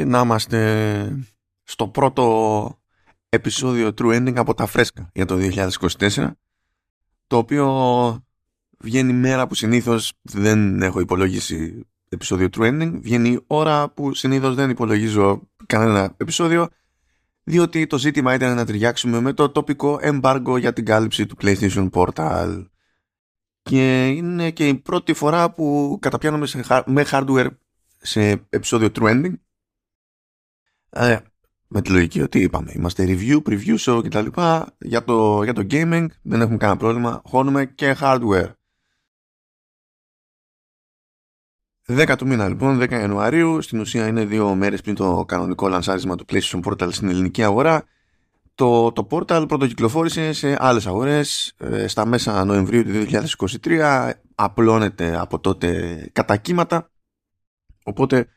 και να είμαστε στο πρώτο επεισόδιο True Ending από τα φρέσκα για το 2024 το οποίο βγαίνει μέρα που συνήθως δεν έχω υπολόγισει επεισόδιο True Ending. Βγαίνει ώρα που συνήθως δεν υπολογίζω κανένα επεισόδιο διότι το ζήτημα ήταν να ταιριάξουμε με το τοπικό embargo για την κάλυψη του PlayStation Portal. Και είναι και η πρώτη φορά που καταπιάνομαι με hardware σε επεισόδιο True Ending ε, με τη λογική ότι είπαμε είμαστε review, preview show κτλ για το, για το gaming δεν έχουμε κανένα πρόβλημα χώνουμε και hardware 10 του μήνα λοιπόν, 10 Ιανουαρίου, στην ουσία είναι δύο μέρες πριν το κανονικό λανσάρισμα του PlayStation Portal στην ελληνική αγορά. Το, το Portal πρωτοκυκλοφόρησε σε άλλες αγορές ε, στα μέσα Νοεμβρίου του 2023, απλώνεται από τότε κατά κύματα, οπότε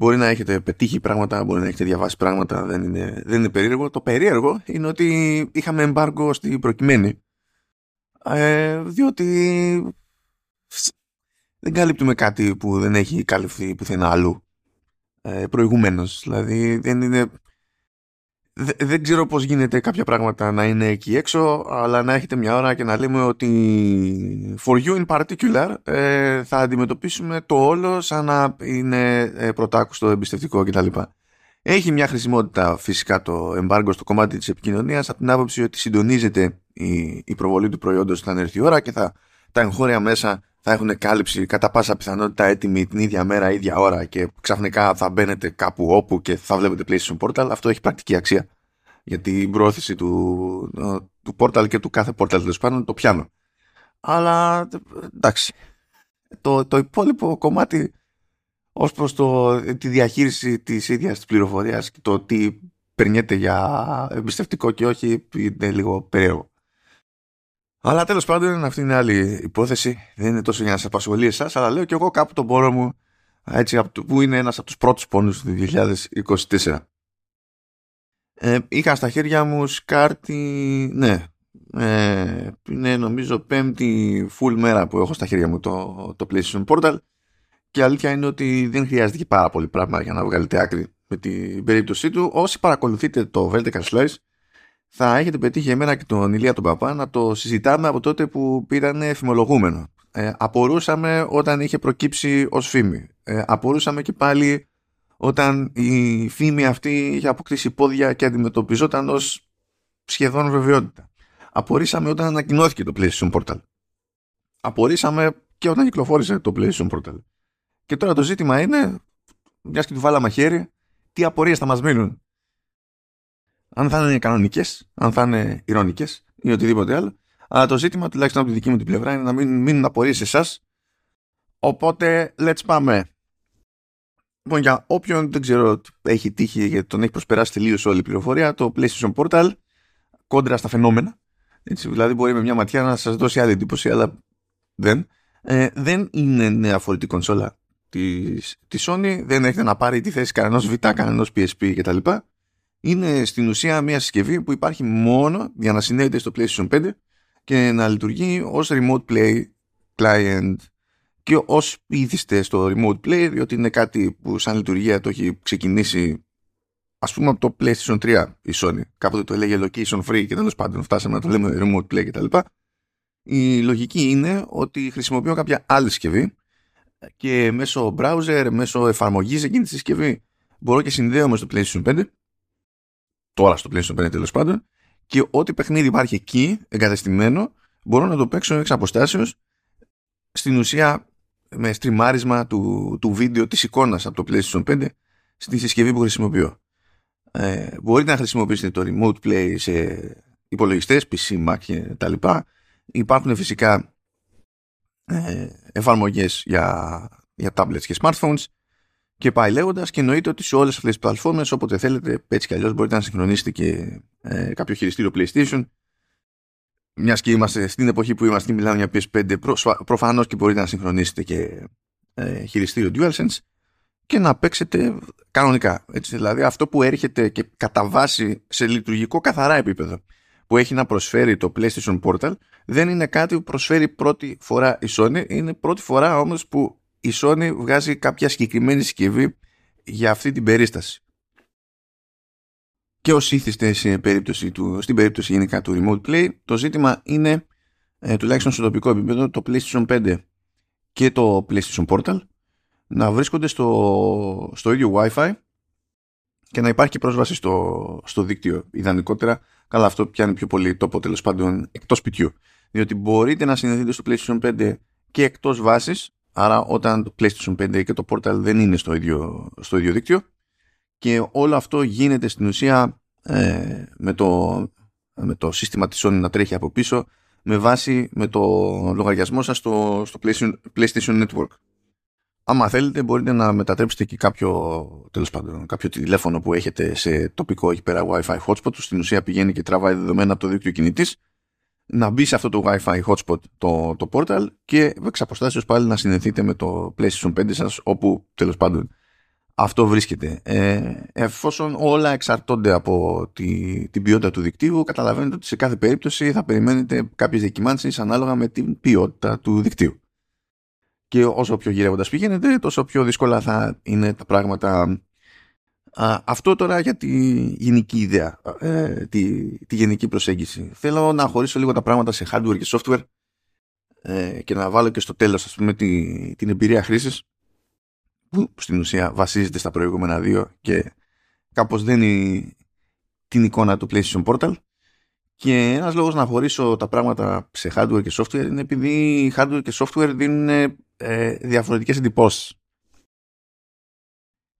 μπορεί να έχετε πετύχει πράγματα, μπορεί να έχετε διαβάσει πράγματα, δεν είναι, δεν είναι περίεργο. Το περίεργο είναι ότι είχαμε embargo στην προκειμένη, ε, διότι δεν καλύπτουμε κάτι που δεν έχει καλυφθεί πουθενά αλλού ε, προηγουμένως. Δηλαδή δεν είναι... Δεν, ξέρω πώς γίνεται κάποια πράγματα να είναι εκεί έξω, αλλά να έχετε μια ώρα και να λέμε ότι for you in particular ε, θα αντιμετωπίσουμε το όλο σαν να είναι ε, πρωτάκουστο, εμπιστευτικό κτλ. Έχει μια χρησιμότητα φυσικά το embargo στο κομμάτι της επικοινωνίας από την άποψη ότι συντονίζεται η, η προβολή του προϊόντος όταν έρθει η ώρα και θα τα εγχώρια μέσα θα έχουν κάλυψη κατά πάσα πιθανότητα έτοιμη την ίδια μέρα, ίδια ώρα και ξαφνικά θα μπαίνετε κάπου όπου και θα βλέπετε PlayStation Portal. Αυτό έχει πρακτική αξία για την πρόθεση του, του Portal και του κάθε Portal τέλος πάντων το πιάνω. Αλλά εντάξει. Το, το υπόλοιπο κομμάτι ως προς τη διαχείριση της ίδιας της πληροφορίας και το τι περνιέται για εμπιστευτικό και όχι είναι λίγο περίεργο. Αλλά τέλος πάντων αυτή είναι άλλη υπόθεση. Δεν είναι τόσο για να σα απασχολεί εσάς, αλλά λέω και εγώ κάπου τον πόρο μου έτσι, που είναι ένας από τους πρώτους πόνους του 2024. Ε, είχα στα χέρια μου σκάρτη, ναι, ε, είναι νομίζω πέμπτη full μέρα που έχω στα χέρια μου το, το PlayStation Portal και αλήθεια είναι ότι δεν χρειάζεται και πάρα πολύ πράγμα για να βγάλετε άκρη με την περίπτωσή του. Όσοι παρακολουθείτε το Vertical Slice θα έχετε πετύχει εμένα και τον Ηλία τον Παπά να το συζητάμε από τότε που πήραν φημολογούμενο. Ε, απορούσαμε όταν είχε προκύψει ως φήμη. Ε, απορούσαμε και πάλι όταν η φήμη αυτή είχε αποκτήσει πόδια και αντιμετωπιζόταν ως σχεδόν βεβαιότητα. Απορήσαμε όταν ανακοινώθηκε το PlayStation Portal. Απορήσαμε και όταν κυκλοφόρησε το PlayStation Portal. Και τώρα το ζήτημα είναι, μιας και του βάλαμε χέρι, τι απορίες θα μας μείνουν αν θα είναι κανονικές, αν θα είναι ηρωνικές ή οτιδήποτε άλλο. Αλλά το ζήτημα, τουλάχιστον από τη δική μου την πλευρά, είναι να μην μείνουν απορίε σε εσάς. Οπότε, let's πάμε. Λοιπόν, για όποιον δεν ξέρω έχει τύχει γιατί τον έχει προσπεράσει τελείως όλη η πληροφορία, το PlayStation Portal κόντρα στα φαινόμενα. Έτσι, δηλαδή, μπορεί με μια ματιά να σας δώσει άλλη εντύπωση, αλλά δεν. Ε, δεν είναι νέα φορητή κονσόλα της Sony. Δεν έχετε να πάρει τη θέση κανένας Vita, κανένας PSP κτλ είναι στην ουσία μια συσκευή που υπάρχει μόνο για να συνδέεται στο PlayStation 5 και να λειτουργεί ως remote play client και ως ήθιστε στο remote play διότι είναι κάτι που σαν λειτουργία το έχει ξεκινήσει ας πούμε από το PlayStation 3 η Sony. Κάποτε το έλεγε location free και τέλος πάντων φτάσαμε να το λέμε remote play κτλ η λογική είναι ότι χρησιμοποιώ κάποια άλλη συσκευή και μέσω browser, μέσω εφαρμογής εκείνης της συσκευής μπορώ και συνδέομαι στο PlayStation 5 τώρα στο PlayStation 5 τέλος πάντων, και ό,τι παιχνίδι υπάρχει εκεί εγκατεστημένο μπορώ να το παίξω εξ αποστάσεως στην ουσία με στριμάρισμα του, του βίντεο της εικόνας από το PlayStation 5 στη συσκευή που χρησιμοποιώ. Ε, μπορείτε να χρησιμοποιήσετε το remote play σε υπολογιστές, PC, Mac και τα λοιπά. Υπάρχουν φυσικά ε, εφαρμογές για, για tablets και smartphones και πάει λέγοντας και εννοείται ότι σε όλες αυτές τις πλατφόρμες, όποτε θέλετε, έτσι κι αλλιώς μπορείτε να συγχρονίσετε και ε, κάποιο χειριστήριο PlayStation. Μιας και είμαστε στην εποχή που είμαστε, μιλάμε για PS5, προ, προφανώς και μπορείτε να συγχρονίσετε και ε, χειριστήριο DualSense και να παίξετε κανονικά. Έτσι, δηλαδή αυτό που έρχεται και κατά βάση σε λειτουργικό καθαρά επίπεδο που έχει να προσφέρει το PlayStation Portal δεν είναι κάτι που προσφέρει πρώτη φορά η Sony, είναι πρώτη φορά όμως που η Sony βγάζει κάποια συγκεκριμένη συσκευή για αυτή την περίσταση. και ως ήθιστε σε περίπτωση του, στην περίπτωση γενικά του Remote Play το ζήτημα είναι ε, τουλάχιστον στο τοπικό επίπεδο το PlayStation 5 και το PlayStation Portal να βρίσκονται στο, στο ίδιο Wi-Fi και να υπάρχει πρόσβαση στο, στο δίκτυο. Ιδανικότερα, καλά αυτό πιάνει πιο πολύ τόπο τέλος πάντων εκτός σπιτιού. Διότι μπορείτε να συνδεθείτε στο PlayStation 5 και εκτός βάσης, άρα όταν το PlayStation 5 και το Portal δεν είναι στο ίδιο, στο ίδιο δίκτυο και όλο αυτό γίνεται στην ουσία ε, με, το, με το σύστημα της Sony να τρέχει από πίσω με βάση με το λογαριασμό σας στο, στο PlayStation, PlayStation Network. Άμα θέλετε μπορείτε να μετατρέψετε και κάποιο, τέλος πάντων, κάποιο τηλέφωνο που έχετε σε τοπικό εκεί πέρα Wi-Fi hotspot στην ουσία πηγαίνει και τραβάει δεδομένα από το δίκτυο κινητής να μπει σε αυτό το Wi-Fi hotspot το, το portal και εξ αποστάσεως πάλι να συνδεθείτε με το PlayStation 5 σας όπου τέλος πάντων αυτό βρίσκεται. Ε, εφόσον όλα εξαρτώνται από τη, την ποιότητα του δικτύου, καταλαβαίνετε ότι σε κάθε περίπτωση θα περιμένετε κάποιες διακυμάνσεις ανάλογα με την ποιότητα του δικτύου. Και όσο πιο γυρεύοντας πηγαίνετε, τόσο πιο δύσκολα θα είναι τα πράγματα. Αυτό τώρα για τη γενική ιδέα, ε, τη, τη γενική προσέγγιση. Θέλω να χωρίσω λίγο τα πράγματα σε hardware και software ε, και να βάλω και στο τέλος ας πούμε, τη, την εμπειρία χρήσης που στην ουσία βασίζεται στα προηγούμενα δύο και κάπως δίνει την εικόνα του PlayStation Portal και ένας λόγος να χωρίσω τα πράγματα σε hardware και software είναι επειδή hardware και software δίνουν ε, διαφορετικές εντυπώσεις.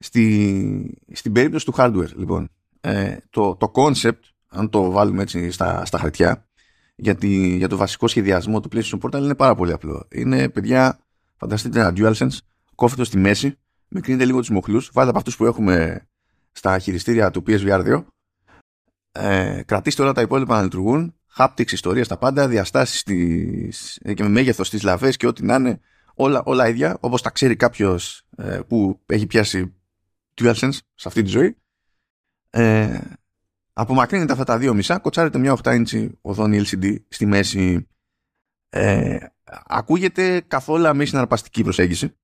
Στη, στην περίπτωση του hardware λοιπόν ε, το, το concept αν το βάλουμε έτσι στα, στα χαρτιά για, για το βασικό σχεδιασμό του PlayStation Portal είναι πάρα πολύ απλό. Είναι παιδιά φανταστείτε ένα DualSense κόφτω στη μέση, μικρύνετε λίγο τους μοχλούς, βάλτε από αυτούς που έχουμε στα χειριστήρια του PSVR 2, ε, κρατήστε όλα τα υπόλοιπα να λειτουργούν, haptics, ιστορία στα πάντα, διαστάσεις και με μέγεθος στι λαβές και ό,τι να είναι, όλα, όλα ίδια, όπως τα ξέρει κάποιος ε, που έχει πιάσει DualSense σε αυτή τη ζωή. Ε, απομακρύνετε αυτά τα δύο μισά, κοτσάρετε μια 8 inch οθόνη LCD στη μέση. Ε, ακούγεται καθόλου μη συναρπαστική προσέγγιση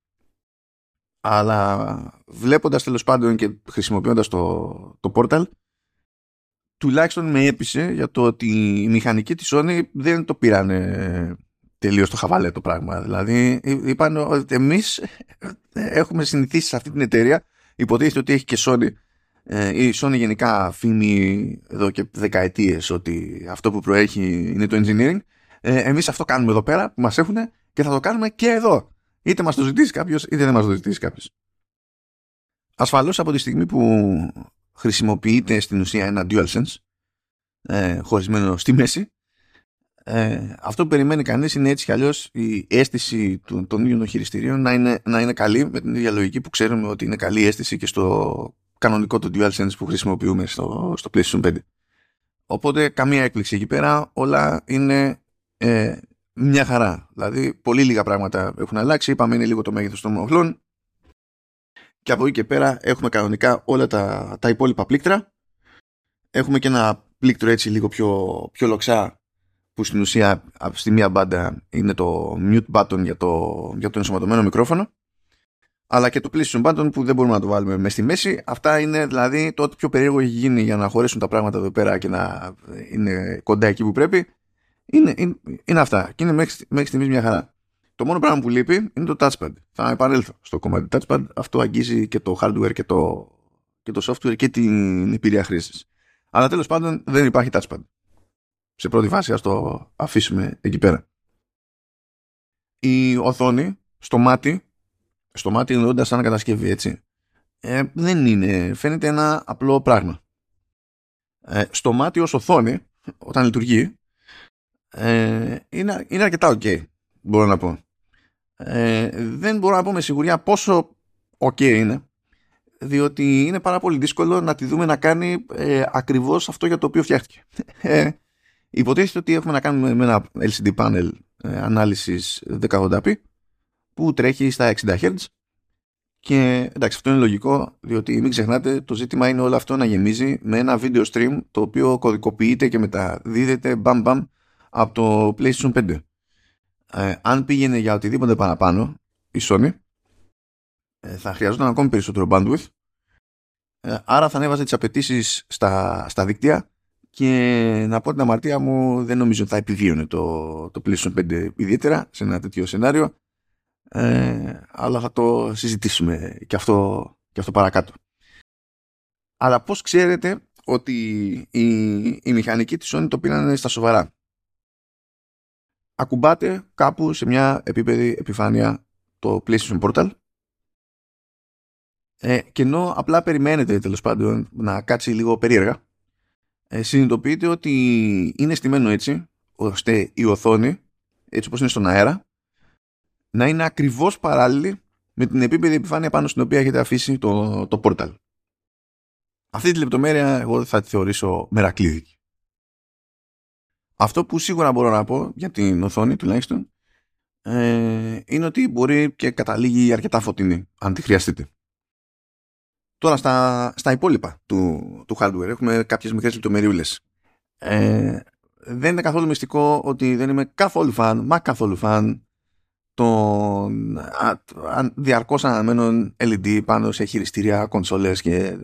αλλά βλέποντας τέλος πάντων και χρησιμοποιώντας το, το portal τουλάχιστον με έπεισε για το ότι οι μηχανικοί της Sony δεν το πήραν τελείως το χαβαλέ το πράγμα δηλαδή είπαν ότι εμείς έχουμε συνηθίσει σε αυτή την εταιρεία υποτίθεται ότι έχει και Sony ε, η Sony γενικά αφήνει εδώ και δεκαετίες ότι αυτό που προέχει είναι το engineering ε, εμείς αυτό κάνουμε εδώ πέρα που μας έχουν και θα το κάνουμε και εδώ Είτε μας το ζητήσει κάποιος, είτε δεν μας το ζητήσει κάποιος. Ασφαλώς από τη στιγμή που χρησιμοποιείται στην ουσία ένα DualSense ε, χωρισμένο στη μέση ε, αυτό που περιμένει κανείς είναι έτσι κι αλλιώς η αίσθηση του, των ίδιων των χειριστηρίων να είναι, να είναι καλή με την ίδια λογική που ξέρουμε ότι είναι καλή αίσθηση και στο κανονικό το DualSense που χρησιμοποιούμε στο, στο PlayStation 5. Οπότε καμία έκπληξη εκεί πέρα, όλα είναι ε, μια χαρά. Δηλαδή, πολύ λίγα πράγματα έχουν αλλάξει. Είπαμε είναι λίγο το μέγεθος των μοχλών. Και από εκεί και πέρα έχουμε κανονικά όλα τα, τα υπόλοιπα πλήκτρα. Έχουμε και ένα πλήκτρο έτσι λίγο πιο, πιο λοξά που στην ουσία στη μία μπάντα είναι το mute button για το, για το ενσωματωμένο μικρόφωνο αλλά και το PlayStation button που δεν μπορούμε να το βάλουμε μέσα στη μέση. Αυτά είναι δηλαδή το ότι πιο περίεργο έχει γίνει για να χωρέσουν τα πράγματα εδώ πέρα και να είναι κοντά εκεί που πρέπει είναι, είναι, είναι αυτά. Και είναι μέχρι, μέχρι στιγμής μια χαρά. Το μόνο πράγμα που λείπει είναι το touchpad. Θα επανέλθω στο κομμάτι touchpad. Αυτό αγγίζει και το hardware και το, και το software και την εμπειρία χρήσης. Αλλά τέλος πάντων δεν υπάρχει touchpad. Σε πρώτη φάση ας το αφήσουμε εκεί πέρα. Η οθόνη στο μάτι, στο μάτι εννοώντας σαν κατασκευή έτσι, ε, δεν είναι, φαίνεται ένα απλό πράγμα. Ε, στο μάτι ως οθόνη, όταν λειτουργεί, ε, είναι, είναι αρκετά ok, μπορώ να πω. Ε, δεν μπορώ να πω με σιγουριά πόσο ok είναι, διότι είναι πάρα πολύ δύσκολο να τη δούμε να κάνει ε, ακριβώς αυτό για το οποίο φτιάχτηκε. Ε, υποτίθεται ότι έχουμε να κάνουμε με ένα LCD panel ε, ανάλυσης 1080p που τρέχει στα 60 Hz και εντάξει αυτό είναι λογικό διότι μην ξεχνάτε το ζήτημα είναι όλο αυτό να γεμίζει με ένα video stream το οποίο κωδικοποιείται και μεταδίδεται μπαμ μπαμ από το PlayStation 5. Ε, αν πήγαινε για οτιδήποτε παραπάνω η Sony ε, θα χρειαζόταν ακόμη περισσότερο bandwidth. Ε, άρα θα ανέβαζε τις απαιτήσεις στα, στα δίκτυα και να πω την αμαρτία μου δεν νομίζω ότι θα επιβίωνε το, το PlayStation 5 ιδιαίτερα σε ένα τέτοιο σενάριο ε, αλλά θα το συζητήσουμε και αυτό, και αυτό παρακάτω. Αλλά πώς ξέρετε ότι η, η μηχανική της Sony το πήραν στα σοβαρά; Ακουμπάτε κάπου σε μια επίπεδη επιφάνεια το PlayStation Portal ε, και ενώ απλά περιμένετε τέλος πάντων να κάτσει λίγο περίεργα ε, συνειδητοποιείτε ότι είναι στημένο έτσι ώστε η οθόνη έτσι όπως είναι στον αέρα να είναι ακριβώς παράλληλη με την επίπεδη επιφάνεια πάνω στην οποία έχετε αφήσει το, το portal. Αυτή τη λεπτομέρεια εγώ θα τη θεωρήσω μερακλείδικη. Αυτό που σίγουρα μπορώ να πω για την οθόνη τουλάχιστον ε, είναι ότι μπορεί και καταλήγει αρκετά φωτεινή αν τη χρειαστείτε. Τώρα στα, στα υπόλοιπα του, του hardware έχουμε κάποιες μικρές λεπτομεριούλες. Ε, δεν είναι καθόλου μυστικό ότι δεν είμαι καθόλου φαν, μα καθόλου φαν των διαρκώς αναμένων LED πάνω σε χειριστήρια, κονσόλες και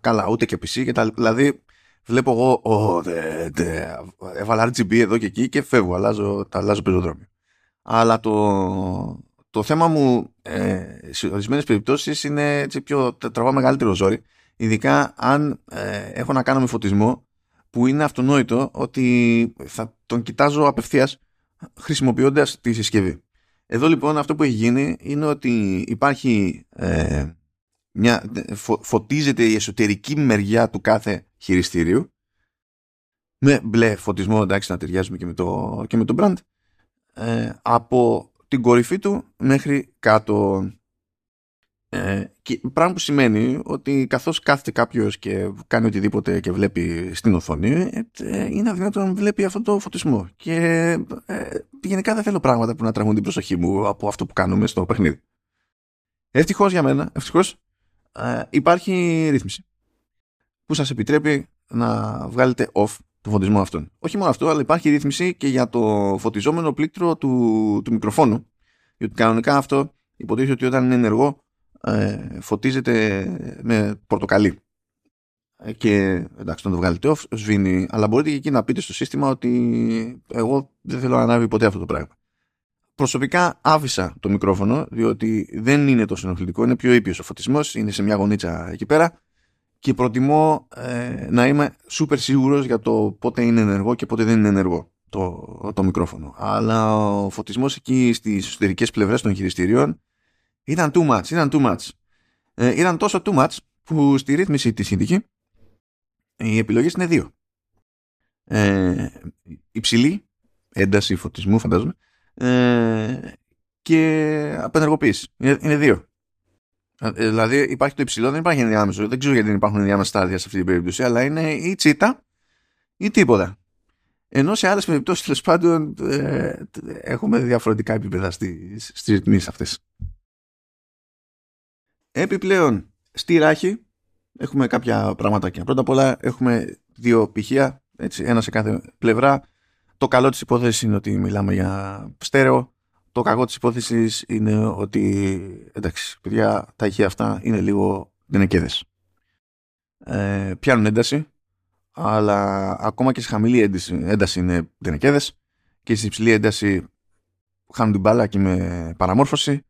καλά ούτε και PC και τα, δηλαδή βλέπω εγώ oh, δε, δε, έβαλα RGB εδώ και εκεί και φεύγω, αλλάζω, τα αλλάζω πεζοδρόμιο. Αλλά το, το θέμα μου ε, σε ορισμένες περιπτώσεις είναι έτσι πιο τραβά μεγαλύτερο ζόρι. Ειδικά αν ε, έχω να κάνω με φωτισμό που είναι αυτονόητο ότι θα τον κοιτάζω απευθείας χρησιμοποιώντας τη συσκευή. Εδώ λοιπόν αυτό που έχει γίνει είναι ότι υπάρχει ε, μια, φωτίζεται η εσωτερική μεριά του κάθε χειριστήριου με μπλε φωτισμό εντάξει να ταιριάζουμε και με το, και με το brand ε, από την κορυφή του μέχρι κάτω ε, και πράγμα που σημαίνει ότι καθώς κάθεται κάποιος και κάνει οτιδήποτε και βλέπει στην οθόνη ε, είναι αδυνατό να βλέπει αυτό το φωτισμό και ε, γενικά δεν θέλω πράγματα που να τραβούν την προσοχή μου από αυτό που κάνουμε στο παιχνίδι. Ευτυχώς για μένα, ευτυχώς ε, υπάρχει ρύθμιση που σας επιτρέπει να βγάλετε off το φωτισμό αυτόν. Όχι μόνο αυτό, αλλά υπάρχει ρύθμιση και για το φωτιζόμενο πλήκτρο του, του μικροφόνου. Γιατί κανονικά αυτό υποτίθεται ότι όταν είναι ενεργό ε, φωτίζεται με πορτοκαλί. Ε, και εντάξει, τον το βγάλετε off, σβήνει. Αλλά μπορείτε και εκεί να πείτε στο σύστημα ότι εγώ δεν θέλω να ανάβει ποτέ αυτό το πράγμα. Προσωπικά άφησα το μικρόφωνο, διότι δεν είναι τόσο ενοχλητικό, είναι πιο ήπιος ο φωτισμός, είναι σε μια γωνίτσα εκεί πέρα και προτιμώ ε, να είμαι σούπερ σίγουρος για το πότε είναι ενεργό και πότε δεν είναι ενεργό το, το μικρόφωνο. Αλλά ο φωτισμός εκεί στις εσωτερικές πλευρές των χειριστηρίων ήταν too much, ήταν too much. Ε, ήταν τόσο too much που στη ρύθμιση της συνδική οι επιλογές είναι δύο. Ε, υψηλή ένταση φωτισμού φαντάζομαι ε, και απενεργοποίηση. Είναι, είναι δύο. Ε, δηλαδή υπάρχει το υψηλό, δεν υπάρχει ενδιάμεσο. Δεν ξέρω γιατί δεν υπάρχουν ενδιάμεσα στάδια σε αυτή την περίπτωση, αλλά είναι ή τσίτα ή τίποτα. Ενώ σε άλλες περιπτώσεις τέλος πάντων ε, έχουμε διαφορετικά επίπεδα στις ρυθμίσεις αυτές. Επιπλέον, στη ράχη έχουμε κάποια πραγματάκια. Πρώτα απ' όλα έχουμε δύο πηχεία, έτσι, ένα σε κάθε πλευρά. Το καλό της υπόθεσης είναι ότι μιλάμε για στέρεο. Το κακό της υπόθεσης είναι ότι, εντάξει, παιδιά, τα ηχεία αυτά είναι λίγο δυνακέδες. Ε, πιάνουν ένταση, αλλά ακόμα και σε χαμηλή ένταση, ένταση είναι δυνακέδες και σε υψηλή ένταση χάνουν την μπάλα και με παραμόρφωση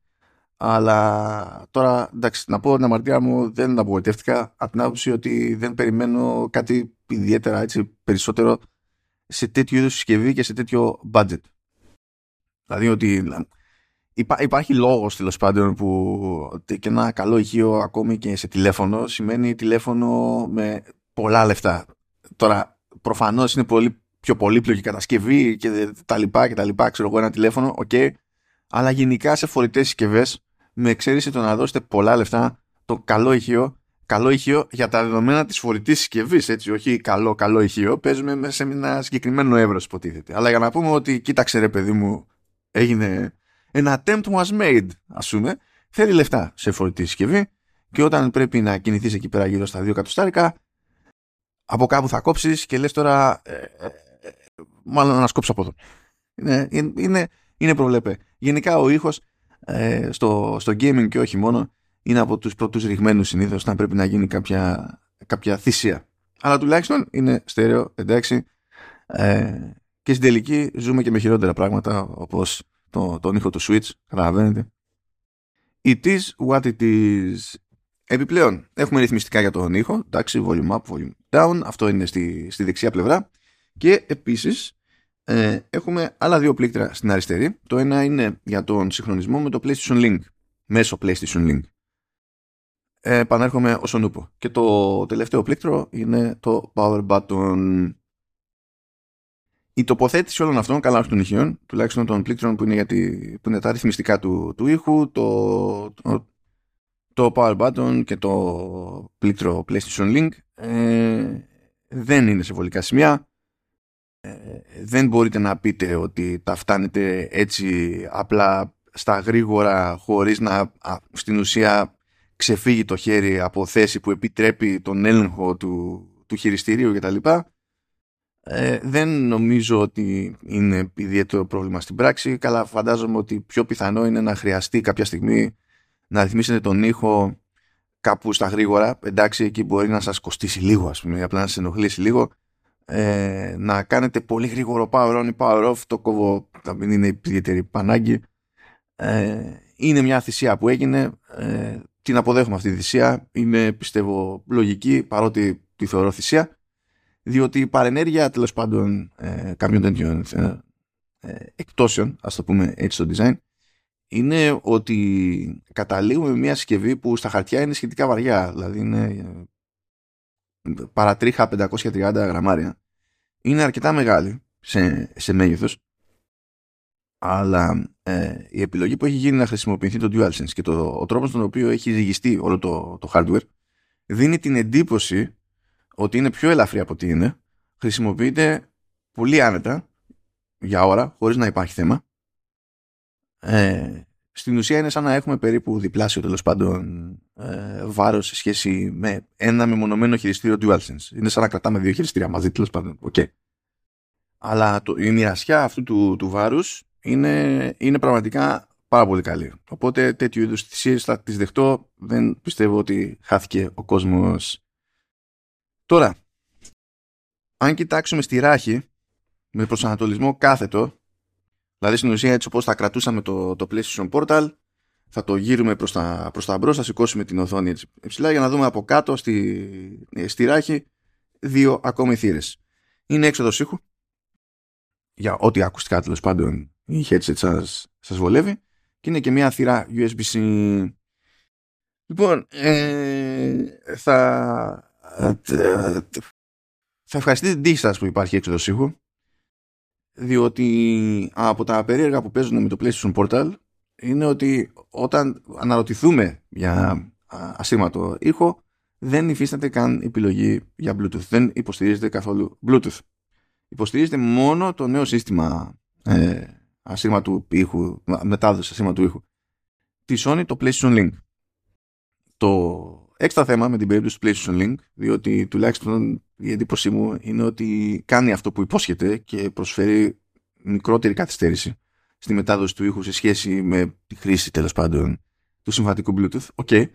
αλλά τώρα, εντάξει, να πω την αμαρτία μου, δεν απογοητεύτηκα από την άποψη ότι δεν περιμένω κάτι ιδιαίτερα έτσι, περισσότερο σε τέτοιο είδους συσκευή και σε τέτοιο budget. Δηλαδή ότι υπάρχει λόγος τέλος πάντων που και ένα καλό ηχείο ακόμη και σε τηλέφωνο σημαίνει τηλέφωνο με πολλά λεφτά. Τώρα, προφανώς είναι πολύ πιο πολύπλοκη κατασκευή και τα λοιπά και τα λοιπά. Ξέρω εγώ ένα τηλέφωνο, OK. Okay, αλλά γενικά σε φορητές συσκευές με εξαίρεση το να δώσετε πολλά λεφτά το καλό ηχείο καλό ηχείο για τα δεδομένα της φορητής συσκευής, έτσι, όχι καλό, καλό ηχείο, παίζουμε σε ένα συγκεκριμένο εύρος υποτίθεται. Αλλά για να πούμε ότι κοίταξε ρε παιδί μου, έγινε ένα attempt was made, ας πούμε, θέλει λεφτά σε φορητή συσκευή και όταν πρέπει να κινηθείς εκεί πέρα γύρω στα δύο κατοστάρικα, από κάπου θα κόψεις και λες τώρα, ε, ε, ε μάλλον να σκόψω από εδώ. Είναι, είναι, είναι προβλέπε. Γενικά ο ήχος ε, στο, στο gaming και όχι μόνο είναι από τους πρώτους ρηγμένους συνήθως να πρέπει να γίνει κάποια, κάποια θυσία. Αλλά τουλάχιστον είναι στέρεο, εντάξει. Ε, και στην τελική ζούμε και με χειρότερα πράγματα όπως το, τον ήχο του Switch, καταλαβαίνετε. It is what it is. Επιπλέον, έχουμε ρυθμιστικά για τον ήχο, εντάξει, volume up, volume down, αυτό είναι στη, στη δεξιά πλευρά. Και επίσης, ε, έχουμε άλλα δύο πλήκτρα στην αριστερή. Το ένα είναι για τον συγχρονισμό με το PlayStation Link, μέσω PlayStation Link. Ε, επανέρχομαι όσον ούπο. Και το τελευταίο πλήκτρο είναι το Power Button η τοποθέτηση όλων αυτών, καλά όχι των ηχείων, τουλάχιστον των πλήκτρων που είναι, γιατί, που είναι τα αριθμιστικά του, του ήχου, το, το, το power button και το πλήκτρο PlayStation Link ε, δεν είναι σε βολικά σημεία. Ε, δεν μπορείτε να πείτε ότι τα φτάνετε έτσι απλά στα γρήγορα χωρίς να στην ουσία ξεφύγει το χέρι από θέση που επιτρέπει τον έλεγχο του, του χειριστηρίου κτλ. Ε, δεν νομίζω ότι είναι ιδιαίτερο πρόβλημα στην πράξη. Καλά, φαντάζομαι ότι πιο πιθανό είναι να χρειαστεί κάποια στιγμή να ρυθμίσετε τον ήχο κάπου στα γρήγορα. Εντάξει, εκεί μπορεί να σας κοστίσει λίγο, ας πούμε, απλά να σας ενοχλήσει λίγο. Ε, να κάνετε πολύ γρήγορο power on ή power off, το κόβω, θα μην είναι ιδιαίτερη πανάγκη. Ε, είναι μια θυσία που έγινε. Ε, την αποδέχομαι αυτή τη θυσία. Είναι, πιστεύω, λογική, παρότι τη θεωρώ θυσία διότι η παρενέργεια τέλος πάντων ε, κάποιων τέτοιων ε, ε, εκπτώσεων, ας το πούμε έτσι στο design, είναι ότι καταλήγουμε με μια συσκευή που στα χαρτιά είναι σχετικά βαριά, δηλαδή είναι ε, παρατρίχα 530 γραμμάρια. Είναι αρκετά μεγάλη σε, σε μέγεθος, αλλά ε, η επιλογή που έχει γίνει να χρησιμοποιηθεί το DualSense και το, ο τρόπος τον οποίο έχει ζυγιστεί όλο το, το hardware δίνει την εντύπωση ότι είναι πιο ελαφρύ από ό,τι είναι, χρησιμοποιείται πολύ άνετα για ώρα, χωρίς να υπάρχει θέμα. Ε, στην ουσία είναι σαν να έχουμε περίπου διπλάσιο τέλος πάντων ε, βάρος σε σχέση με ένα μεμονωμένο χειριστήριο DualSense. Είναι σαν να κρατάμε δύο χειριστήρια μαζί τέλος πάντων. Okay. Αλλά το, η μοιρασιά αυτού του, του βάρους είναι, είναι πραγματικά πάρα πολύ καλή. Οπότε τέτοιου είδους θυσίες θα τις δεχτώ. Δεν πιστεύω ότι χάθηκε ο κόσμος Τώρα, αν κοιτάξουμε στη ράχη με προσανατολισμό κάθετο, δηλαδή στην ουσία έτσι όπως θα κρατούσαμε το, το PlayStation Portal, θα το γύρουμε προς τα, προς τα μπρος, θα σηκώσουμε την οθόνη έτσι ψηλά για να δούμε από κάτω στη, στη ράχη δύο ακόμη θύρες. Είναι έξοδος ήχου, για ό,τι ακουστικά τέλος πάντων η headset σας, σας βολεύει και είναι και μια θύρα USB-C. Λοιπόν, ε, θα θα ευχαριστείτε την τύχη σας που υπάρχει έξω ήχου διότι από τα περίεργα που παίζουν με το PlayStation Portal είναι ότι όταν αναρωτηθούμε για ασύρματο ήχο δεν υφίσταται καν επιλογή για Bluetooth. Δεν υποστηρίζεται καθόλου Bluetooth. Υποστηρίζεται μόνο το νέο σύστημα ε, ασύρματου ήχου, μετάδοση ασύρματου ήχου τη Sony, το PlayStation Link. Το Έξτρα θέμα με την περίπτωση του PlayStation Link, διότι τουλάχιστον η εντύπωσή μου είναι ότι κάνει αυτό που υπόσχεται και προσφέρει μικρότερη καθυστέρηση στη μετάδοση του ήχου σε σχέση με τη χρήση τέλος πάντων του συμβατικού Bluetooth. OK. Ε,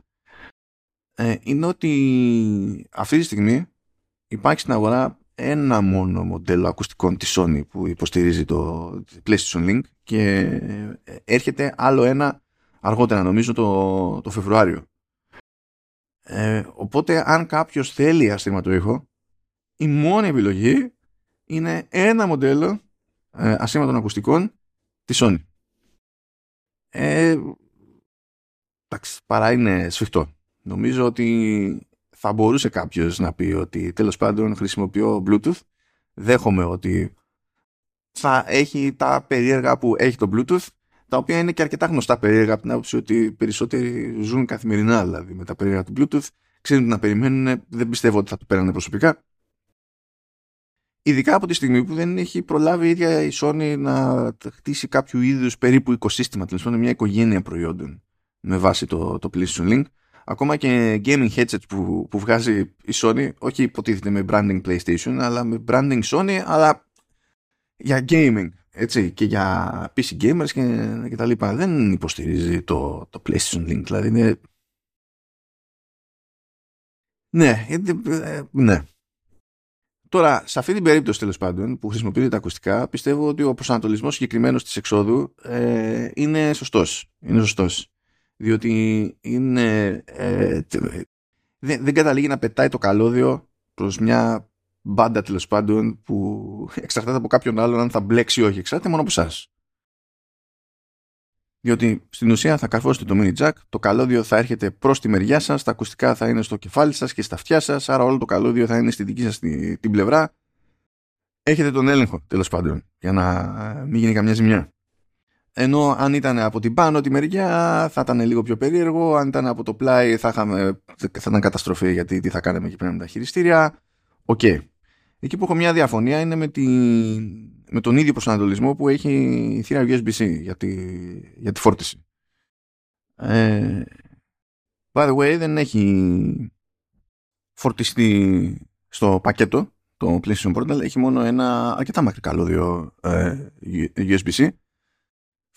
είναι ότι αυτή τη στιγμή υπάρχει στην αγορά ένα μόνο μοντέλο ακουστικών της Sony που υποστηρίζει το PlayStation Link και έρχεται άλλο ένα αργότερα νομίζω το, το Φεβρουάριο ε, οπότε αν κάποιος θέλει αστήματο ήχο, η μόνη επιλογή είναι ένα μοντέλο ε, ασύμματων ακουστικών της Sony. Ε, εντάξει, παρά είναι σφιχτό. Νομίζω ότι θα μπορούσε κάποιος να πει ότι τέλος πάντων χρησιμοποιώ Bluetooth. Δέχομαι ότι θα έχει τα περίεργα που έχει το Bluetooth τα οποία είναι και αρκετά γνωστά περίεργα από την άποψη ότι περισσότεροι ζουν καθημερινά δηλαδή με τα περίεργα του Bluetooth, ξέρουν τι να περιμένουν, δεν πιστεύω ότι θα το πέρανε προσωπικά. Ειδικά από τη στιγμή που δεν έχει προλάβει η ίδια η Sony να χτίσει κάποιο είδους περίπου οικοσύστημα, τέλος πάντων μια οικογένεια προϊόντων με βάση το, το PlayStation Link. Ακόμα και gaming headsets που, που βγάζει η Sony, όχι υποτίθεται με branding PlayStation, αλλά με branding Sony, αλλά για gaming έτσι, και για PC gamers και, και τα λοιπά. Δεν υποστηρίζει το, το PlayStation Link. Δηλαδή είναι Ναι, ε, ναι. Τώρα, σε αυτή την περίπτωση τέλος πάντων που χρησιμοποιείτε τα ακουστικά, πιστεύω ότι ο προσανατολισμός συγκεκριμένος της εξόδου ε, είναι σωστός. Είναι σωστός. Διότι είναι. Ε, δεν, δεν καταλήγει να πετάει το καλώδιο προς μια μπάντα τέλος πάντων που εξαρτάται από κάποιον άλλον αν θα μπλέξει ή όχι. Εξαρτάται μόνο από εσάς. Διότι στην ουσία θα καρφώσετε το mini jack, το καλώδιο θα έρχεται προς τη μεριά σας, τα ακουστικά θα είναι στο κεφάλι σας και στα αυτιά σας, άρα όλο το καλώδιο θα είναι στη δική σας την πλευρά. Έχετε τον έλεγχο τέλος πάντων για να ε, μην γίνει καμιά ζημιά. Ενώ αν ήταν από την πάνω τη μεριά θα ήταν λίγο πιο περίεργο, αν ήταν από το πλάι θα, είχαμε, θα ήταν καταστροφή γιατί τι θα κάναμε εκεί πέρα με τα χειριστήρια. OK. Okay. Εκεί που έχω μια διαφωνία είναι με, τη, με τον ίδιο προσανατολισμό που έχει η θύρα USB-C για τη, για τη φόρτιση. Ε, by the way, δεν έχει φορτιστή στο πακέτο το PlayStation Portal. Έχει μόνο ένα αρκετά μακρύ καλώδιο ε, USB-C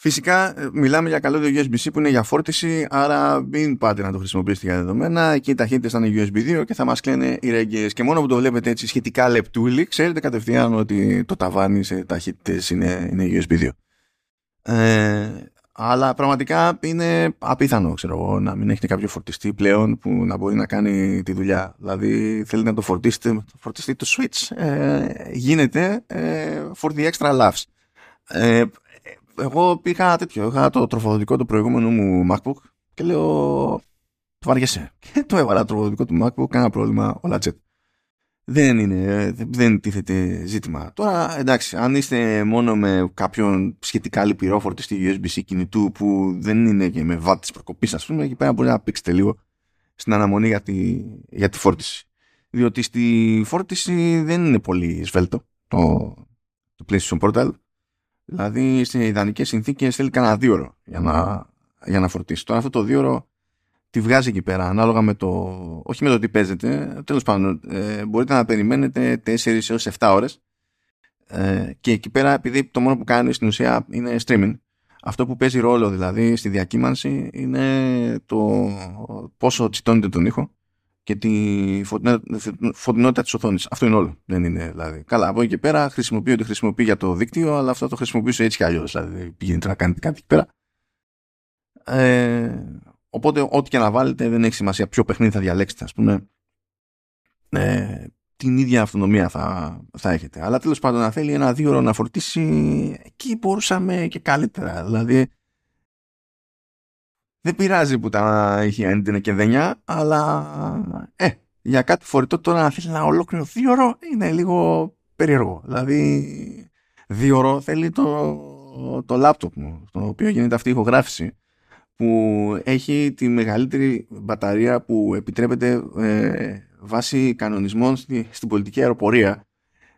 Φυσικά ε, μιλάμε για καλώδιο USB-C που είναι για φόρτιση, άρα μην πάτε να το χρησιμοποιήσετε για δεδομένα. Εκεί οι ταχύτητες θα είναι USB 2 και θα μας κλαίνε οι ρέγγες. Και μόνο που το βλέπετε έτσι σχετικά λεπτούλη, ξέρετε κατευθείαν ότι το ταβάνι σε ταχύτητες είναι, είναι USB 2. Ε, αλλά πραγματικά είναι απίθανο, ξέρω εγώ, να μην έχετε κάποιο φορτιστή πλέον που να μπορεί να κάνει τη δουλειά. Δηλαδή, θέλετε να το φορτίσετε, το φορτιστή το Switch. Ε, γίνεται ε, for the extra laughs. Ε, εγώ πήγα τέτοιο, είχα το τροφοδοτικό του προηγούμενου μου MacBook και λέω το βαριέσαι. Και το έβαλα το τροφοδοτικό του MacBook, κανένα πρόβλημα, όλα τσέτ. Δεν είναι, δεν τίθεται ζήτημα. Τώρα εντάξει, αν είστε μόνο με κάποιον σχετικά λυπηρό φορτιστή USB-C κινητού που δεν είναι και με βάτη προκοπής, ας πούμε, εκεί πέρα μπορεί να πήξετε λίγο στην αναμονή για τη, για τη φόρτιση. Διότι στη φόρτιση δεν είναι πολύ σβέλτο το, το PlayStation Portal. Δηλαδή σε ιδανικές συνθήκες θέλει κανένα δύο ώρο για να, για να φορτίσει. Τώρα αυτό το δύο ώρο τη βγάζει εκεί πέρα ανάλογα με το. Όχι με το τι παίζετε. Τέλος πάντων, ε, μπορείτε να περιμένετε 4 έως 7 ώρες. Ε, και εκεί πέρα, επειδή το μόνο που κάνει στην ουσία είναι streaming, αυτό που παίζει ρόλο δηλαδή στη διακύμανση είναι το πόσο τσιτώνεται τον ήχο και τη φωτεινότητα της οθόνης. Αυτό είναι όλο. Δεν είναι δηλαδή. Καλά, από εκεί και πέρα χρησιμοποιεί ό,τι χρησιμοποιεί για το δίκτυο, αλλά αυτό το χρησιμοποιήσω έτσι κι αλλιώς. Δηλαδή, πηγαίνετε να κάνετε κάτι εκεί πέρα. Ε, οπότε, ό,τι και να βάλετε, δεν έχει σημασία ποιο παιχνίδι θα διαλέξετε, ας πούμε. Ε, την ίδια αυτονομία θα, θα έχετε. Αλλά τέλος πάντων, να θέλει ένα δύο ώρο να φορτίσει, εκεί μπορούσαμε και καλύτερα. Δηλαδή, δεν πειράζει που τα είχε είναι και δένια, αλλά ε, για κάτι φορητό τώρα να θέλει ένα ολόκληρο δύο ώρο είναι λίγο περίεργο. Δηλαδή, δύο ώρο θέλει το, το λάπτοπ μου, στο οποίο γίνεται αυτή η ηχογράφηση, που έχει τη μεγαλύτερη μπαταρία που επιτρέπεται ε, βάσει κανονισμών στη, στην πολιτική αεροπορία.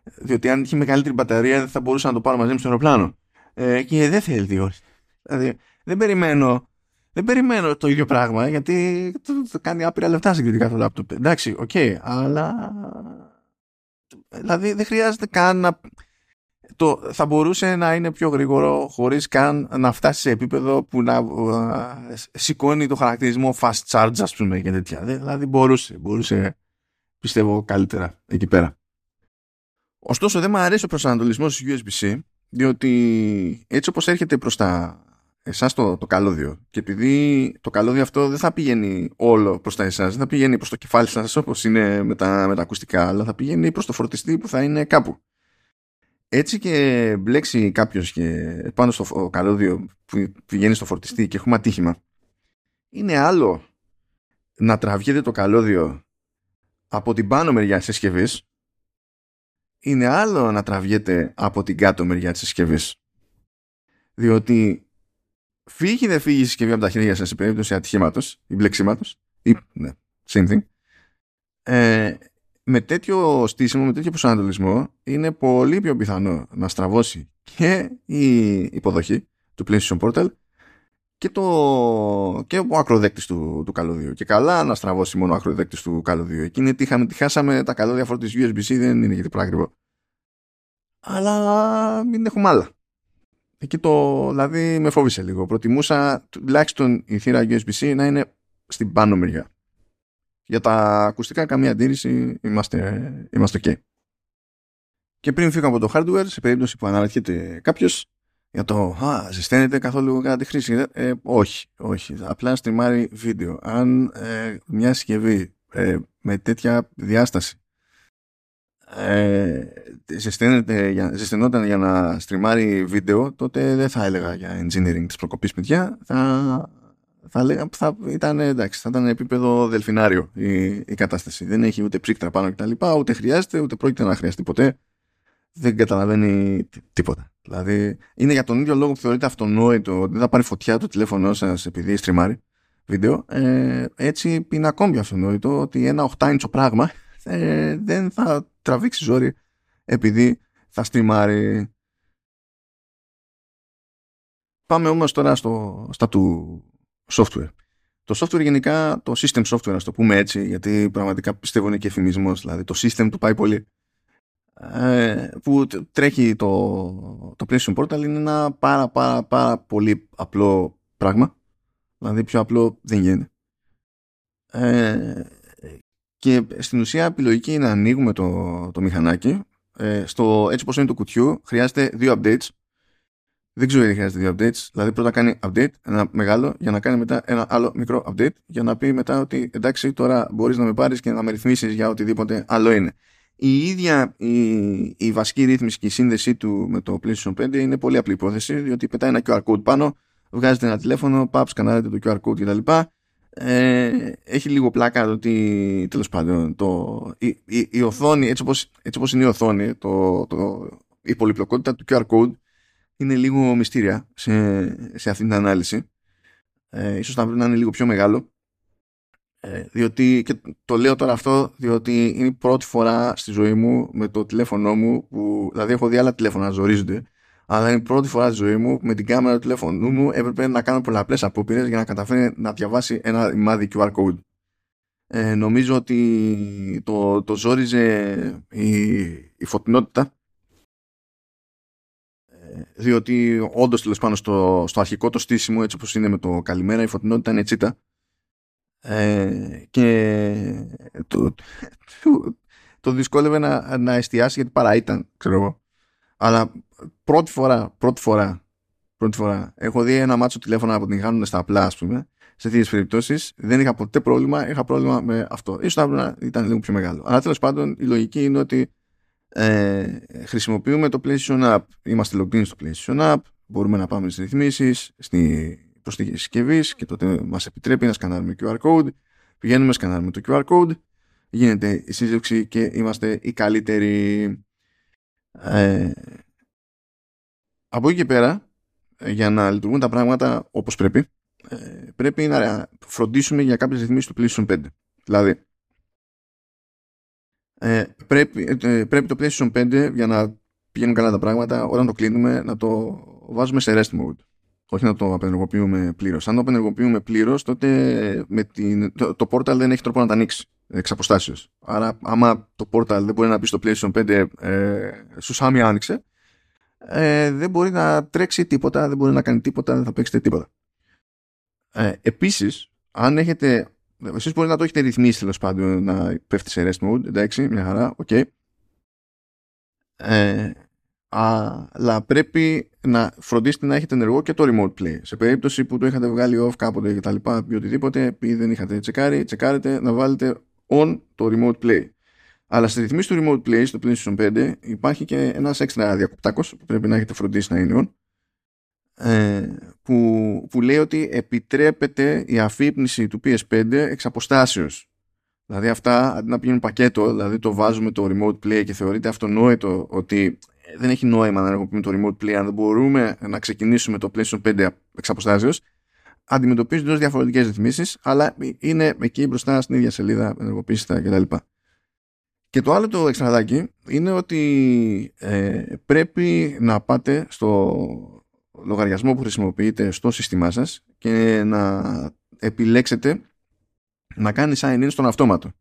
Διότι αν είχε μεγαλύτερη μπαταρία δεν θα μπορούσα να το πάρω μαζί μου στο αεροπλάνο. Ε, και δεν θέλει δύο ώρες. Δηλαδή, δεν περιμένω δεν περιμένω το ίδιο πράγμα γιατί το, το κάνει άπειρα λεφτά συγκριτικά το λάπτοπ. Εντάξει, OK, okay, αλλά. Δηλαδή δεν χρειάζεται καν να. Το, θα μπορούσε να είναι πιο γρήγορο χωρίς καν να φτάσει σε επίπεδο που να ε, σηκώνει το χαρακτηρισμό fast charge ας πούμε και τέτοια. Δηλαδή μπορούσε, μπορούσε πιστεύω καλύτερα εκεί πέρα. Ωστόσο δεν μου αρέσει ο προσανατολισμός USB-C διότι έτσι όπως έρχεται προς τα εσάς το, το καλώδιο. Και επειδή το καλώδιο αυτό δεν θα πηγαίνει όλο προς τα εσάς, δεν θα πηγαίνει προς το κεφάλι σας όπως είναι με τα, με τα ακουστικά, αλλά θα πηγαίνει προς το φορτιστή που θα είναι κάπου. Έτσι και μπλέξει κάποιος πάνω στο καλώδιο που πηγαίνει στο φορτιστή και έχουμε ατύχημα, είναι άλλο να τραβιέται το καλώδιο από την πάνω μεριά της συσκευής, είναι άλλο να τραβιέται από την κάτω μεριά της συσκευής. Διότι φύγει δεν φύγει η συσκευή από τα χέρια σας σε περίπτωση ατυχήματος ή μπλεξίματος. Ή, ναι, same thing. Ε, με τέτοιο στήσιμο, με τέτοιο προσανατολισμό, είναι πολύ πιο πιθανό να στραβώσει και η υποδοχή του PlayStation Portal και, το, και ο ακροδέκτης του, του καλωδίου. Και καλά να στραβώσει μόνο ο ακροδέκτης του καλωδίου. Εκείνη τι είχαμε, τι χάσαμε τα καλώδια φόρτιση USB-C, δεν είναι γιατί πράγμα Αλλά μην έχουμε άλλα. Εκεί το, δηλαδή με φόβησε λίγο. Προτιμούσα τουλάχιστον η θύρα USB-C να είναι στην πάνω μεριά. Για τα ακουστικά καμία αντίρρηση είμαστε, είμαστε ok. Και πριν φύγω από το hardware, σε περίπτωση που αναρωτιέται κάποιος για το «Α, ζεσταίνεται καθόλου κατά τη χρήση». Ε, όχι, όχι. Απλά στριμάρει βίντεο. Αν ε, μια συσκευή ε, με τέτοια διάσταση ε, για, ζεσθενόταν για να στριμάρει βίντεο, τότε δεν θα έλεγα για engineering της προκοπής παιδιά. Θα, θα έλεγα θα ήταν, εντάξει, θα ήταν επίπεδο δελφινάριο η, η κατάσταση. Δεν έχει ούτε ψύκτρα πάνω κτλ. Ούτε χρειάζεται, ούτε πρόκειται να χρειαστεί ποτέ. Δεν καταλαβαίνει τίποτα. Δηλαδή, είναι για τον ίδιο λόγο που θεωρείται αυτονόητο ότι δεν θα πάρει φωτιά το τηλέφωνό σας επειδή στριμάρει βίντεο. Ε, έτσι είναι ακόμη αυτονόητο ότι ένα 8 inch πράγμα ε, δεν θα τραβήξει ζόρι επειδή θα στριμάρει. Πάμε όμως τώρα στο, στα του software. Το software γενικά, το system software, να το πούμε έτσι, γιατί πραγματικά πιστεύω είναι και εφημισμός, δηλαδή το system του πάει πολύ. Ε, που τρέχει το, το PlayStation Portal είναι ένα πάρα πάρα πάρα πολύ απλό πράγμα. Δηλαδή πιο απλό δεν γίνεται. Ε, και στην ουσία η λογική είναι να ανοίγουμε το, το μηχανάκι. Ε, στο έτσι πως είναι το κουτιού χρειάζεται δύο updates. Δεν ξέρω γιατί χρειάζεται δύο updates. Δηλαδή πρώτα κάνει update, ένα μεγάλο, για να κάνει μετά ένα άλλο μικρό update, για να πει μετά ότι εντάξει τώρα μπορείς να με πάρεις και να με ρυθμίσεις για οτιδήποτε άλλο είναι. Η ίδια η, η βασική ρύθμιση και η σύνδεσή του με το PlayStation 5 είναι πολύ απλή υπόθεση, διότι πετάει ένα QR code πάνω, βγάζετε ένα τηλέφωνο, παπ, σκανάρετε το QR code κτλ. Ε, έχει λίγο πλάκα το ότι τέλος πάντων το, η, η, η, οθόνη έτσι όπως, έτσι όπως είναι η οθόνη το, το, η πολυπλοκότητα του QR code είναι λίγο μυστήρια σε, σε αυτή την ανάλυση. Ε, ίσως θα πρέπει να είναι λίγο πιο μεγάλο. Ε, διότι και το λέω τώρα αυτό διότι είναι η πρώτη φορά στη ζωή μου με το τηλέφωνό μου που δηλαδή έχω δει άλλα τηλέφωνα να ζορίζονται αλλά είναι η πρώτη φορά στη ζωή μου με την κάμερα του τηλέφωνου μου έπρεπε να κάνω πολλαπλές απόπειρες για να καταφέρει να διαβάσει ένα ρημάδι QR code. Ε, νομίζω ότι το, το ζόριζε η, η φωτεινότητα ε, διότι όντως τέλος πάνω στο, στο αρχικό το στήσιμο έτσι όπως είναι με το καλημέρα η φωτεινότητα είναι τσίτα ε, και το, το, το δυσκόλευε να, να εστιάσει γιατί παρά ήταν ξέρω εγώ αλλά πρώτη φορά, πρώτη φορά, πρώτη φορά έχω δει ένα μάτσο τηλέφωνα από την χάνουν στα απλά, ας πούμε. Σε τέτοιες περιπτώσεις δεν είχα ποτέ πρόβλημα, είχα πρόβλημα με αυτό. σω να ήταν λίγο πιο μεγάλο. Αλλά τέλος πάντων η λογική είναι ότι ε, χρησιμοποιούμε το PlayStation App. Είμαστε logged in στο PlayStation App. Μπορούμε να πάμε στις ρυθμίσεις, στη προσθήκη συσκευής και τότε μας επιτρέπει να σκανάρουμε QR code. Πηγαίνουμε, σκανάρουμε το QR code. Γίνεται η σύζευξη και είμαστε οι καλύτεροι. Ε, από εκεί και πέρα, ε, για να λειτουργούν τα πράγματα όπως πρέπει, ε, πρέπει να φροντίσουμε για κάποιες ρυθμίσεις του PlayStation 5. Δηλαδή, ε, πρέπει, πρέπει το PlayStation 5 για να πηγαίνουν καλά τα πράγματα, όταν το κλείνουμε, να το βάζουμε σε rest mode. Όχι να το απενεργοποιούμε πλήρως. Αν το απενεργοποιούμε πλήρως, τότε με την, το, το, portal δεν έχει τρόπο να τα ανοίξει εξ αποστάσεως. Άρα, άμα το portal δεν μπορεί να πει στο PlayStation 5 ε, σου σάμι άνοιξε, ε, δεν μπορεί να τρέξει τίποτα, δεν μπορεί να κάνει τίποτα, δεν θα παίξετε τίποτα. Ε, επίσης, αν έχετε, εσείς μπορείτε να το έχετε ρυθμίσει τέλος πάντων να πέφτει σε rest mode, εντάξει, μια χαρά, OK. Okay. Ε, αλλά πρέπει να φροντίσετε να έχετε ενεργό και το remote play. Σε περίπτωση που το είχατε βγάλει off κάποτε και τα λοιπά ή οτιδήποτε, επειδή δεν είχατε τσεκάρει, τσεκάρετε να βάλετε on το remote play. Αλλά στη ρύθμιση του Remote Play στο PlayStation 5 υπάρχει και ένας έξτρα διακοπτάκος που πρέπει να έχετε φροντίσει να είναι on ε, που, που λέει ότι επιτρέπεται η αφύπνιση του PS5 εξ αποστάσεως. Δηλαδή αυτά αντί να πηγαίνουν πακέτο, δηλαδή το βάζουμε το Remote Play και θεωρείται αυτονόητο ότι δεν έχει νόημα να ενεργοποιούμε το Remote Play αν δεν μπορούμε να ξεκινήσουμε το PlayStation 5 εξ αποστάσεως αντιμετωπίζονται ως διαφορετικές ρυθμίσεις αλλά είναι εκεί μπροστά στην ίδια σελίδα ενεργοποιήσετε κτλ. Και το άλλο το εξτραδάκι είναι ότι ε, πρέπει να πάτε στο λογαριασμό που χρησιμοποιείτε στο σύστημά σας και να επιλέξετε να κάνει sign in στον αυτόματο.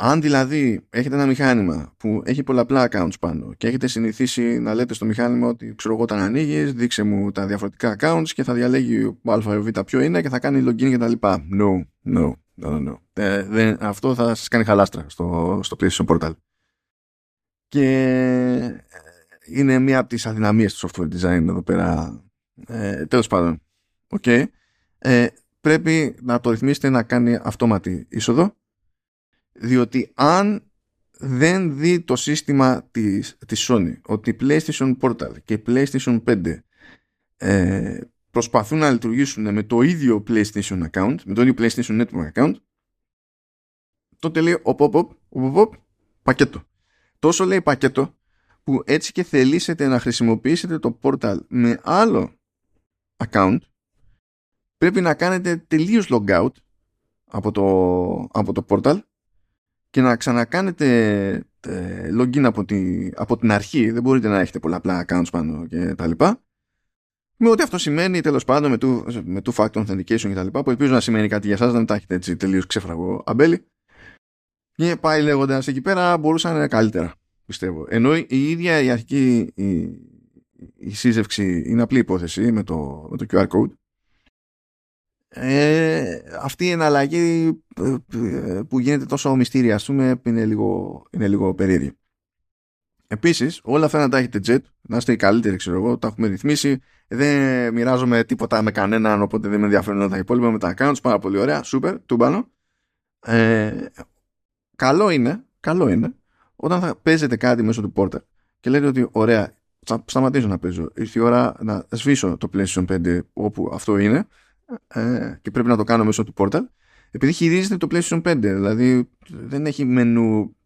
Αν δηλαδή έχετε ένα μηχάνημα που έχει πολλαπλά accounts πάνω και έχετε συνηθίσει να λέτε στο μηχάνημα ότι ξέρω εγώ όταν ανοίγεις, δείξε μου τα διαφορετικά accounts και θα διαλέγει ο α ή β ποιο είναι και θα κάνει login κτλ. No, no, Ε, δεν, αυτό θα σας κάνει χαλάστρα στο, στο PlayStation Portal. Και ε, είναι μία από τις αδυναμίες του software design εδώ πέρα. Ε, τέλος πάντων. Okay. Ε, πρέπει να το ρυθμίσετε να κάνει αυτόματη είσοδο διότι αν δεν δει το σύστημα της, της Sony ότι PlayStation Portal και PlayStation 5 ε, προσπαθούν να λειτουργήσουν με το ίδιο PlayStation account, με το ίδιο PlayStation Network account, τότε λέει οπ, οπ, οπ, οπ, πακέτο. Τόσο λέει πακέτο που έτσι και θελήσετε να χρησιμοποιήσετε το portal με άλλο account πρέπει να κάνετε τελείως logout από το, από το portal και να ξανακάνετε ε, login από, τη, από την αρχή δεν μπορείτε να έχετε πολλαπλά accounts πάνω και τα λοιπά. Με ό,τι αυτό σημαίνει τέλος πάντων με two, με two factor authentication και τα λοιπά που ελπίζω να σημαίνει κάτι για εσάς να μην τα έχετε έτσι τελείως ξέφραγο αμπέλι και πάει λέγοντας εκεί πέρα μπορούσαν να είναι καλύτερα πιστεύω. Ενώ η ίδια η αρχική η, η σύζευξη είναι απλή υπόθεση με το, με το QR code ε, αυτή η εναλλαγή ε, ε, που γίνεται τόσο μυστήρια ας πούμε είναι λίγο, είναι λίγο περίεργη. Επίσης όλα αυτά να τα έχετε jet να είστε οι καλύτεροι ξέρω εγώ τα έχουμε ρυθμίσει. Δεν μοιράζομαι τίποτα με κανέναν οπότε δεν με ενδιαφέρουν τα υπόλοιπα με τα accounts πάρα πολύ ωραία super τούμπανο. Ε, καλό είναι καλό είναι όταν θα παίζετε κάτι μέσω του Portal και λέτε ότι ωραία θα σταματήσω να παίζω ήρθε η ώρα να σβήσω το PlayStation 5 όπου αυτό είναι ε, και πρέπει να το κάνω μέσω του Portal επειδή χειρίζεται το PlayStation 5 δηλαδή δεν έχει μενού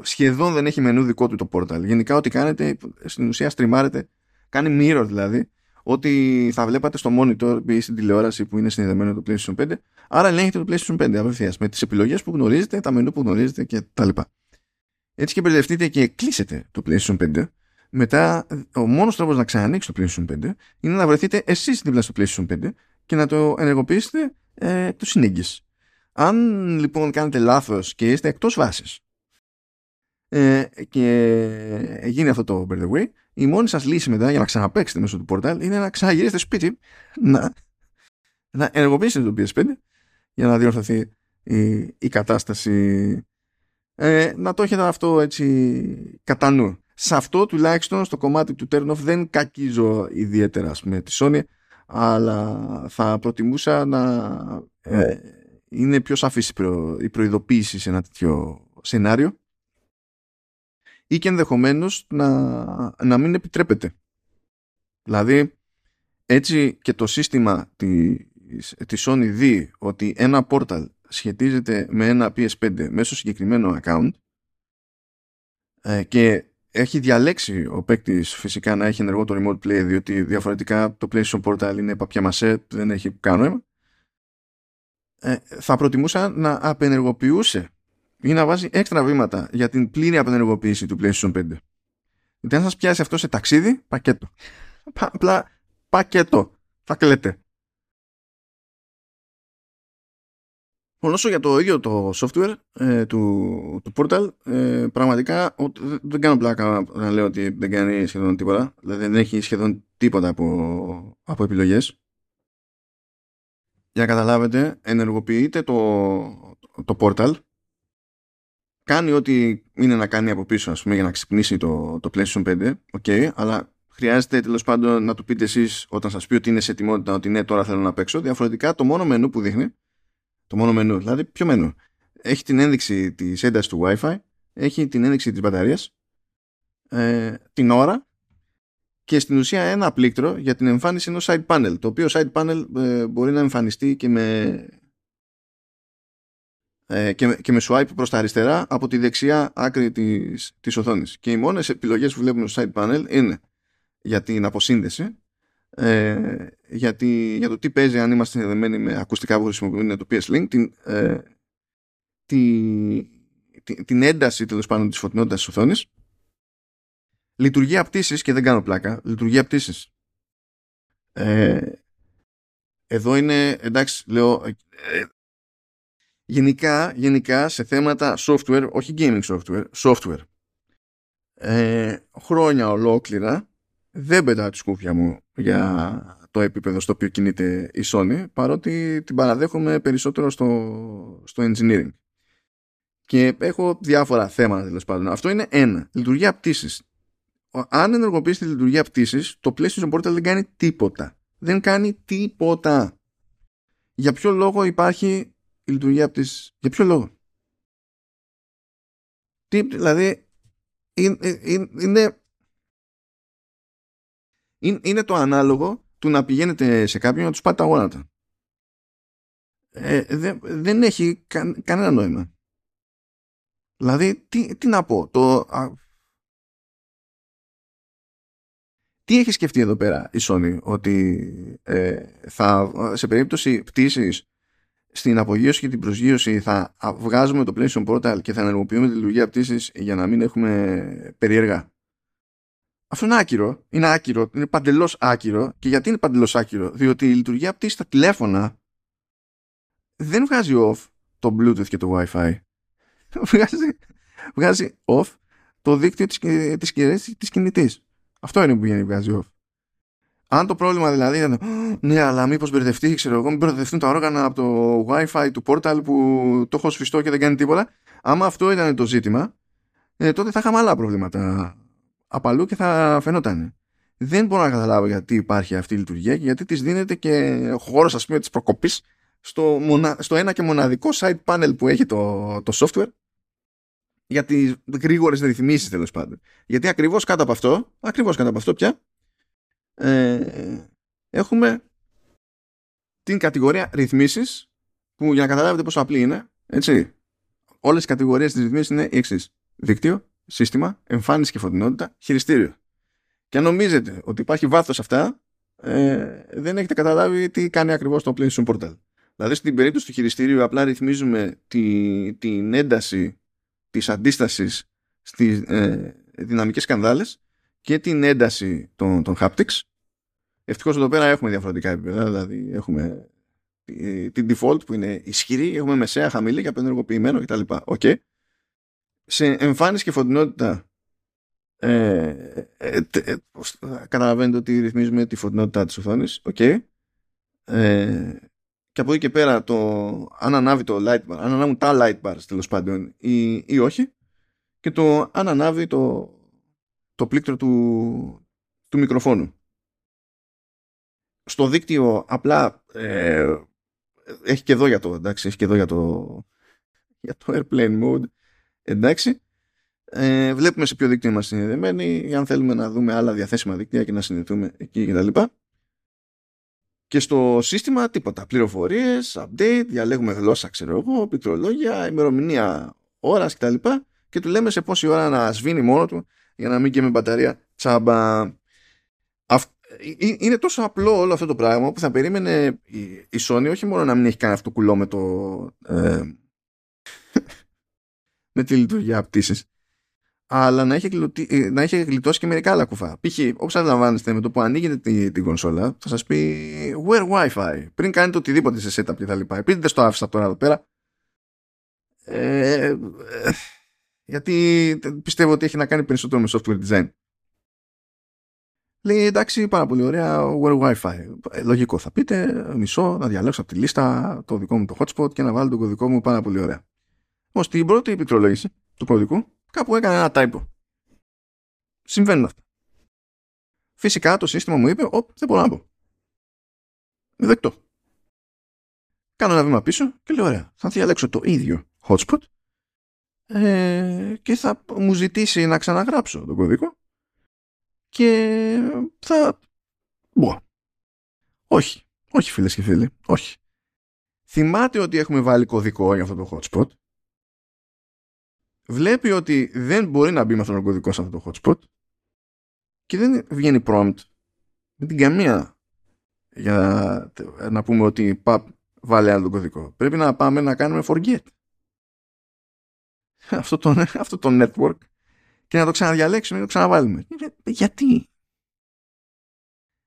σχεδόν δεν έχει μενού δικό του το Portal γενικά ό,τι κάνετε στην ουσία στριμάρετε κάνει mirror δηλαδή ότι θα βλέπατε στο monitor ή στην τηλεόραση που είναι συνδεδεμένο το PlayStation 5 άρα ελέγχετε το PlayStation 5 απευθείας με τις επιλογές που γνωρίζετε τα μενού που γνωρίζετε και τα λοιπά. Έτσι και μπερδευτείτε και κλείσετε το PlayStation 5 μετά ο μόνος τρόπος να ξανανοίξει το PlayStation 5 είναι να βρεθείτε εσείς δίπλα στο PlayStation 5 και να το ενεργοποιήσετε ε, του συνήγγης. Αν λοιπόν κάνετε λάθος και είστε εκτός βάσης ε, και γίνει αυτό το by the way, η μόνη σας λύση μετά για να ξαναπαίξετε μέσω του portal είναι να ξαναγυρίσετε σπίτι να, να ενεργοποιήσετε το PS5 για να διορθωθεί η, η κατάσταση. Ε, να το έχετε αυτό έτσι κατά νου. Σε αυτό τουλάχιστον στο κομμάτι του turn off δεν κακίζω ιδιαίτερα με τη Sony αλλά θα προτιμούσα να ε, είναι πιο σαφής η, προ, η προειδοποίηση σε ένα τέτοιο σενάριο ή και ενδεχομένως να, να μην επιτρέπεται. Δηλαδή, έτσι και το σύστημα της, της Sony δει ότι ένα portal σχετίζεται με ένα PS5 μέσω συγκεκριμένο account ε, και έχει διαλέξει ο παίκτης φυσικά να έχει ενεργό το remote play διότι διαφορετικά το PlayStation Portal είναι παπιά μασέ, δεν έχει κανένα ε, θα προτιμούσα να απενεργοποιούσε ή να βάζει έξτρα βήματα για την πλήρη απενεργοποίηση του PlayStation 5. Γιατί αν σας πιάσει αυτό σε ταξίδι, πακέτο. Απλά πακέτο. Θα κλαίτε. Όσο για το ίδιο το software ε, του, του Portal, ε, πραγματικά ο, δεν κάνω πλάκα να λέω ότι δεν κάνει σχεδόν τίποτα. Δηλαδή δεν έχει σχεδόν τίποτα από, από επιλογές. Για να καταλάβετε, ενεργοποιείται το, το Portal κάνει ό,τι είναι να κάνει από πίσω ας πούμε, για να ξυπνήσει το, το PlayStation 5 okay, αλλά χρειάζεται τέλος πάντων να του πείτε εσείς όταν σας πει ότι είναι σε ετοιμότητα ότι ναι τώρα θέλω να παίξω διαφορετικά το μόνο μενού που δείχνει το μόνο μενού, δηλαδή ποιο μενού; Έχει την ένδειξη της έντασης του Wi-Fi έχει την ένδειξη της μπαταρίας ε, την ώρα και στην ουσία ένα πλήκτρο για την εμφάνιση ενός side panel το οποίο side panel ε, μπορεί να εμφανιστεί και με ε, και, και με swipe προς τα αριστερά από τη δεξιά άκρη της, της οθόνης. Και οι μόνες επιλογές που βλέπουμε στο side panel είναι για την αποσύνδεση, ε, για, για το τι παίζει αν είμαστε συνδεδεμένοι με ακουστικά που χρησιμοποιούν το PS-Link, την, ε, τη, την ένταση τέλος πάντων της φωτεινότητας της οθόνης, λειτουργία απτήσεις και δεν κάνω πλάκα, λειτουργία απτήσεις. Ε, εδώ είναι, εντάξει, λέω, ε, γενικά, γενικά σε θέματα software, όχι gaming software, software. Ε, χρόνια ολόκληρα δεν πετάω τη σκούφια μου για το επίπεδο στο οποίο κινείται η Sony παρότι την παραδέχομαι περισσότερο στο, στο engineering. Και έχω διάφορα θέματα τέλος πάντων. Αυτό είναι ένα. Λειτουργία πτήσης. Αν ενεργοποιήσει τη λειτουργία πτήσης, το PlayStation Portal δεν κάνει τίποτα. Δεν κάνει τίποτα. Για ποιο λόγο υπάρχει η λειτουργία πτήσης; Για ποιο λόγο; Τι, δηλαδή, είναι, είναι, είναι το ανάλογο του να πηγαίνετε σε κάποιον να τους πάτε τα γόνατα. Ε, δεν, δεν έχει κανένα νόημα. Δηλαδή, τι, τι να πω, το... Α, τι έχει σκεφτεί εδώ πέρα η Sony, ότι ε, θα, σε περίπτωση πτήσης στην απογείωση και την προσγείωση θα βγάζουμε το PlayStation Portal και θα ενεργοποιούμε τη λειτουργία πτήσης για να μην έχουμε περίεργα. Αυτό είναι άκυρο. Είναι άκυρο. Είναι παντελώς άκυρο. Και γιατί είναι παντελώς άκυρο; Διότι η λειτουργία πτήσης στα τηλέφωνα δεν βγάζει off το Bluetooth και το Wi-Fi βγάζει, βγάζει off το δίκτυο της, της, της κινητής. Αυτό είναι που βγαίνει βγάζει off. Αν το πρόβλημα δηλαδή είναι ναι, αλλά μήπως μπερδευτεί, ξέρω εγώ, μην μπερδευτούν τα όργανα από το Wi-Fi του portal που το έχω σφιστό και δεν κάνει τίποτα. Άμα αυτό ήταν το ζήτημα, ε, τότε θα είχαμε άλλα προβλήματα απαλού και θα φαινόταν. Δεν μπορώ να καταλάβω γιατί υπάρχει αυτή η λειτουργία και γιατί της δίνεται και χώρος, ας πούμε, της προκοπής στο, στο ένα και μοναδικό site panel που έχει το, το software για τις γρήγορες ρυθμίσεις τέλος πάντων. Γιατί ακριβώς κάτω από αυτό, ακριβώς κάτω από αυτό πια, ε, έχουμε την κατηγορία ρυθμίσεις που για να καταλάβετε πόσο απλή είναι, έτσι. Όλες οι κατηγορίες της ρυθμίσης είναι οι εξής. Δίκτυο, σύστημα, εμφάνιση και φωτεινότητα, χειριστήριο. Και αν νομίζετε ότι υπάρχει βάθος αυτά, ε, δεν έχετε καταλάβει τι κάνει ακριβώς το PlayStation Portal. Δηλαδή στην περίπτωση του χειριστήριου απλά ρυθμίζουμε τη, την ένταση της αντίστασης στις ε, δυναμικές σκανδάλες και την ένταση των, των haptics. Ευτυχώς εδώ πέρα έχουμε διαφορετικά επίπεδα, δηλαδή έχουμε την default που είναι ισχυρή, έχουμε μεσαία, χαμηλή και απενεργοποιημένο κτλ. Okay. Σε εμφάνιση και φωτεινότητα ε, ε, ε, καταλαβαίνετε ότι ρυθμίζουμε τη φωτεινότητα της οθόνης. Okay. Ε, και από εκεί και πέρα το αν ανάβει το light bar, αν ανάβουν τα light bars τέλος πάντων ή, ή όχι και το αν ανάβει το, το πλήκτρο του, του μικροφόνου. Στο δίκτυο απλά ε, έχει και εδώ για το, εντάξει, έχει και εδώ για το, για το airplane mode, εντάξει. Ε, βλέπουμε σε ποιο δίκτυο είμαστε συνδεδεμένοι, αν θέλουμε να δούμε άλλα διαθέσιμα δίκτυα και να συνδεθούμε εκεί κτλ. Και στο σύστημα τίποτα. Πληροφορίες, update, διαλέγουμε γλώσσα, ξέρω εγώ, πληκτρολόγια, ημερομηνία ώρας κτλ. Και, και του λέμε σε πόση ώρα να σβήνει μόνο του για να μην και με μπαταρία τσάμπα. Είναι τόσο απλό όλο αυτό το πράγμα που θα περίμενε η Sony όχι μόνο να μην έχει κάνει αυτό κουλό με το. Ε, με τη λειτουργία πτήσης αλλά να έχει, γλουτί, ε, να έχει γλιτώσει και μερικά άλλα κουφά. Π.χ. όπως αντιλαμβάνεστε με το που ανοίγετε την, την κονσόλα θα σας πει Where Wi-Fi; Πριν κάνετε οτιδήποτε σε setup και τα λοιπά. Επειδή δεν στο άφησα τώρα εδώ πέρα ε, ε, γιατί πιστεύω ότι έχει να κάνει περισσότερο με software design. Λέει εντάξει πάρα πολύ ωραία Where Wi-Fi; Ε, λογικό θα πείτε μισό να διαλέξω από τη λίστα το δικό μου το hotspot και να βάλω το κωδικό μου πάρα πολύ ωραία. Όμως την πρώτη επιτρολόγηση του κωδικού κάπου έκανε ένα typo. Συμβαίνουν αυτά. Φυσικά το σύστημα μου είπε, Οπ, δεν μπορώ να πω. Δεκτό. Κάνω ένα βήμα πίσω και λέω, ωραία, θα διαλέξω το ίδιο hotspot ε, και θα μου ζητήσει να ξαναγράψω τον κωδικό και θα... Μπω. Όχι. Όχι φίλες και φίλοι. Όχι. Θυμάται ότι έχουμε βάλει κωδικό για αυτό το hotspot βλέπει ότι δεν μπορεί να μπει με αυτόν τον κωδικό σε αυτό το hotspot και δεν βγαίνει prompt με την καμία για να πούμε ότι παπ, βάλε άλλο κωδικό. Πρέπει να πάμε να κάνουμε forget αυτό το, αυτό το network και να το ξαναδιαλέξουμε ή να το ξαναβάλουμε. Γιατί;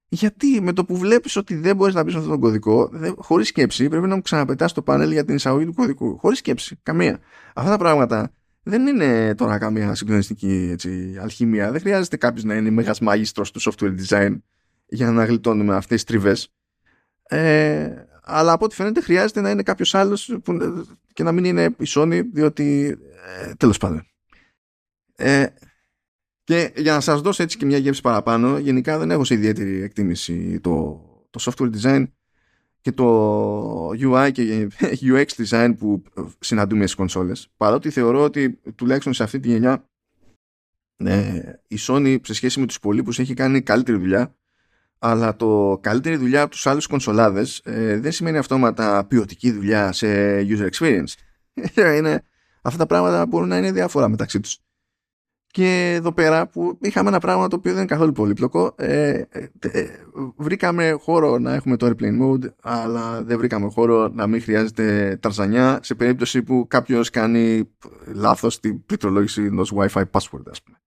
Γιατί με το που βλέπεις ότι δεν μπορείς να μπεις σε αυτόν τον κωδικό, χωρίς σκέψη, πρέπει να μου ξαναπετάς το πάνελ για την εισαγωγή του κωδικού. Χωρίς σκέψη. Καμία. Αυτά τα πράγματα δεν είναι τώρα καμία συγκλονιστική έτσι, αλχημία. Δεν χρειάζεται κάποιος να είναι μέγα μάγιστρο του software design για να γλιτώνουμε αυτές τις τριβές. Ε, αλλά από ό,τι φαίνεται χρειάζεται να είναι κάποιος άλλος και να μην είναι η Sony, διότι ε, τέλος πάντων. Ε, και για να σας δώσω έτσι και μια γεύση παραπάνω, γενικά δεν έχω σε ιδιαίτερη εκτίμηση το, το software design και το UI και UX design που συναντούμε στις κονσόλες. Παρότι θεωρώ ότι τουλάχιστον σε αυτή τη γενιά ε, η Sony σε σχέση με τους υπολείπους έχει κάνει καλύτερη δουλειά αλλά το καλύτερη δουλειά από τους άλλους κονσολάδες ε, δεν σημαίνει αυτόματα ποιοτική δουλειά σε user experience. είναι, αυτά τα πράγματα μπορούν να είναι διάφορα μεταξύ τους. Και εδώ πέρα που είχαμε ένα πράγμα το οποίο δεν είναι καθόλου πολύπλοκο, ε, ε, ε, βρήκαμε χώρο να έχουμε το airplane mode, αλλά δεν βρήκαμε χώρο να μην χρειάζεται ταρζανιά σε περίπτωση που κάποιος κάνει λάθος την πληκτρολόγηση ενός Wi-Fi password, ας πούμε.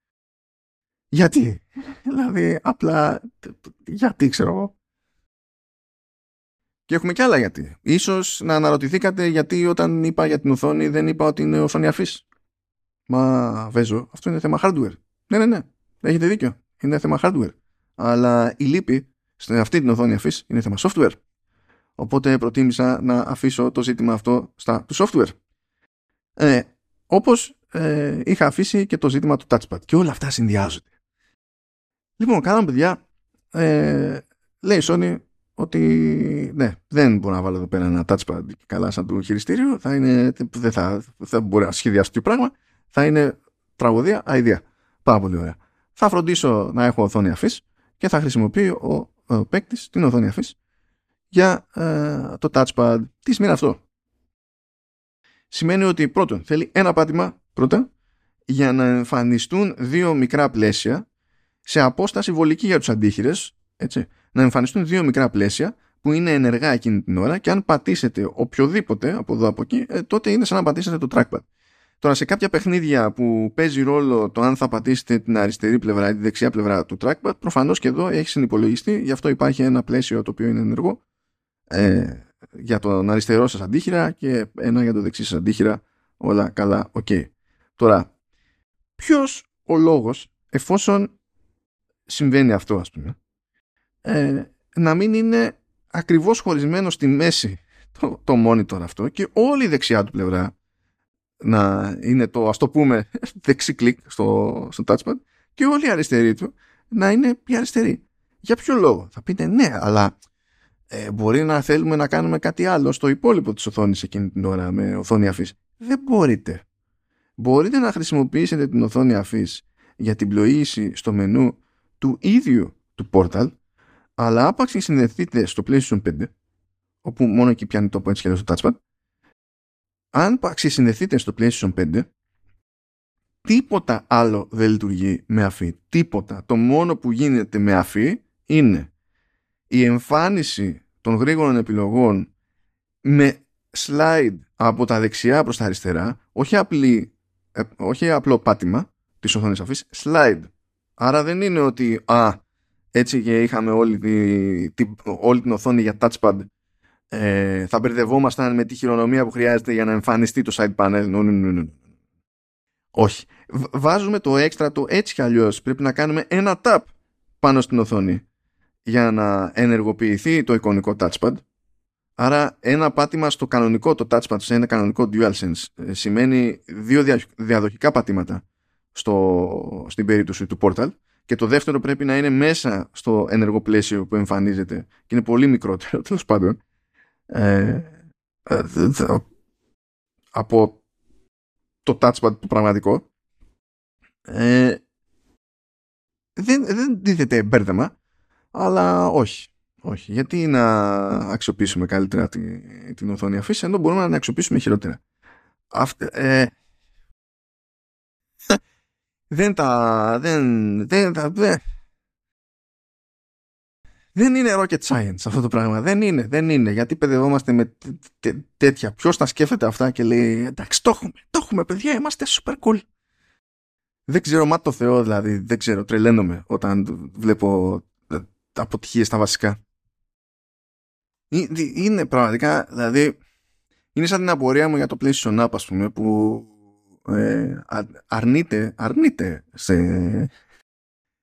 Γιατί, δηλαδή απλά, γιατί ξέρω εγώ. Και έχουμε κι άλλα γιατί. Ίσως να αναρωτηθήκατε γιατί όταν είπα για την οθόνη δεν είπα ότι είναι οθόνη αφής. Μα βέζω, αυτό είναι θέμα hardware. Ναι, ναι, ναι. Έχετε δίκιο. Είναι θέμα hardware. Αλλά η λύπη σε αυτή την οθόνη αφής είναι θέμα software. Οπότε προτίμησα να αφήσω το ζήτημα αυτό στα του software. Ε, όπως ε, είχα αφήσει και το ζήτημα του touchpad. Και όλα αυτά συνδυάζονται. Λοιπόν, κάναμε παιδιά. Ε, λέει η Sony ότι ναι, δεν μπορώ να βάλω εδώ πέρα ένα touchpad καλά σαν του χειριστήριο. Θα είναι, δεν θα, θα μπορεί να σχεδιάσει το πράγμα θα είναι τραγωδία, αηδία. Πάρα πολύ ωραία. Θα φροντίσω να έχω οθόνη αφής και θα χρησιμοποιεί ο, ο παίκτης την οθόνη αφής για ε, το touchpad. Τι σημαίνει αυτό; Σημαίνει ότι πρώτον θέλει ένα πάτημα πρώτα για να εμφανιστούν δύο μικρά πλαίσια σε απόσταση βολική για τους αντίχειρες έτσι, να εμφανιστούν δύο μικρά πλαίσια που είναι ενεργά εκείνη την ώρα και αν πατήσετε οποιοδήποτε από εδώ από εκεί ε, τότε είναι σαν να πατήσετε το trackpad. Τώρα σε κάποια παιχνίδια που παίζει ρόλο το αν θα πατήσετε την αριστερή πλευρά ή τη δεξιά πλευρά του trackpad, προφανώς και εδώ έχει συνυπολογιστεί, γι' αυτό υπάρχει ένα πλαίσιο το οποίο είναι ενεργό ε, για τον αριστερό σας αντίχειρα και ένα για το δεξί σας αντίχειρα, όλα καλά, οκ. Τώρα, ποιος ο λόγος, εφόσον συμβαίνει αυτό ας πούμε, ε, να μην είναι ακριβώς χωρισμένο στη μέση το, το monitor αυτό και όλη η δεξιά του πλευρά να είναι το ας το πούμε δεξί κλικ στο, στο touchpad και όλη η αριστερή του να είναι η αριστερή. Για ποιο λόγο; Θα πείτε ναι, αλλά ε, μπορεί να θέλουμε να κάνουμε κάτι άλλο στο υπόλοιπο της οθόνης εκείνη την ώρα με οθόνη αφής. Δεν μπορείτε. Μπορείτε να χρησιμοποιήσετε την οθόνη αφής για την πλοήγηση στο μενού του ίδιου του portal αλλά άπαξ συνδεθείτε στο PlayStation 5 όπου μόνο εκεί πιάνει το point σχεδόν στο touchpad αν αξισυνδεθείτε στο PlayStation 5 τίποτα άλλο δεν λειτουργεί με αφή. Τίποτα. Το μόνο που γίνεται με αφή είναι η εμφάνιση των γρήγορων επιλογών με slide από τα δεξιά προς τα αριστερά, όχι, απλή, ε, όχι απλό πάτημα της οθόνης αφής, slide. Άρα δεν είναι ότι α, έτσι και είχαμε όλη, τη, όλη την οθόνη για touchpad ε, θα μπερδευόμασταν με τη χειρονομία που χρειάζεται για να εμφανιστεί το side panel. No, no, no, Όχι. Βάζουμε το έξτρα το έτσι κι αλλιώς. Πρέπει να κάνουμε ένα tap πάνω στην οθόνη για να ενεργοποιηθεί το εικονικό touchpad. Άρα ένα πάτημα στο κανονικό το touchpad σε ένα κανονικό DualSense ε, σημαίνει δύο διαδοχικά πατήματα στο, στην περίπτωση του Portal και το δεύτερο πρέπει να είναι μέσα στο ενεργό πλαίσιο που εμφανίζεται και είναι πολύ μικρότερο τέλος πάντων ε, ε από το touchpad το πραγματικό ε, δεν, δεν δίδεται μπέρδεμα αλλά όχι όχι, γιατί να αξιοποιήσουμε καλύτερα την, την οθόνη αφήση ενώ μπορούμε να την αξιοποιήσουμε χειρότερα. Αυτή, ε, δεν τα δεν, δεν, δεν, δεν είναι rocket science αυτό το πράγμα. Δεν είναι, δεν είναι. Γιατί παιδευόμαστε με τέτοια. Ποιος τα σκέφτεται αυτά και λέει Εντάξει, το έχουμε, το έχουμε, παιδιά, είμαστε super cool. Δεν ξέρω, μα το Θεό δηλαδή, δεν ξέρω, τρελαίνομαι όταν βλέπω ε, αποτυχίες στα βασικά. Είναι πραγματικά, δηλαδή, είναι σαν την απορία μου για το PlayStation App, ας πούμε, που ε, αρνείται, αρνείται σε,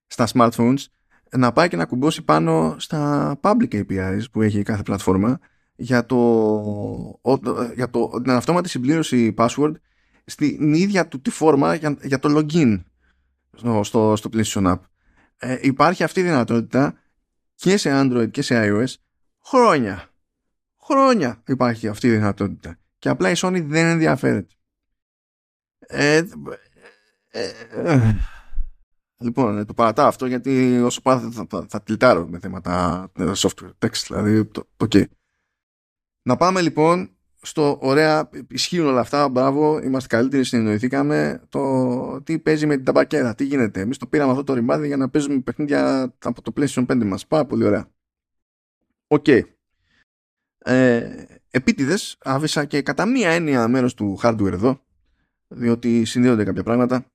στα smartphones να πάει και να κουμπώσει πάνω στα public APIs που έχει κάθε πλατφόρμα για, το, για το, την αυτόματη συμπλήρωση password στην ίδια του τη φόρμα για, για το login στο, στο, στο PlayStation App. Ε, υπάρχει αυτή η δυνατότητα και σε Android και σε iOS χρόνια. Χρόνια υπάρχει αυτή η δυνατότητα. Και απλά η Sony δεν ενδιαφέρεται. Ε, ε, ε λοιπόν, το παρατάω αυτό γιατί όσο πάω θα, θα, θα, τυλτάρω με θέματα software, text, δηλαδή το, το okay. Να πάμε λοιπόν στο ωραία, ισχύουν όλα αυτά, μπράβο, είμαστε καλύτεροι, συνεννοηθήκαμε. Το τι παίζει με την ταμπακέρα, τι γίνεται. Εμείς το πήραμε αυτό το ρημάδι για να παίζουμε παιχνίδια από το PlayStation 5 μας. Πάρα πολύ ωραία. OK. Okay. Ε, Επίτηδες, άφησα και κατά μία έννοια μέρος του hardware εδώ, διότι συνδέονται κάποια πράγματα.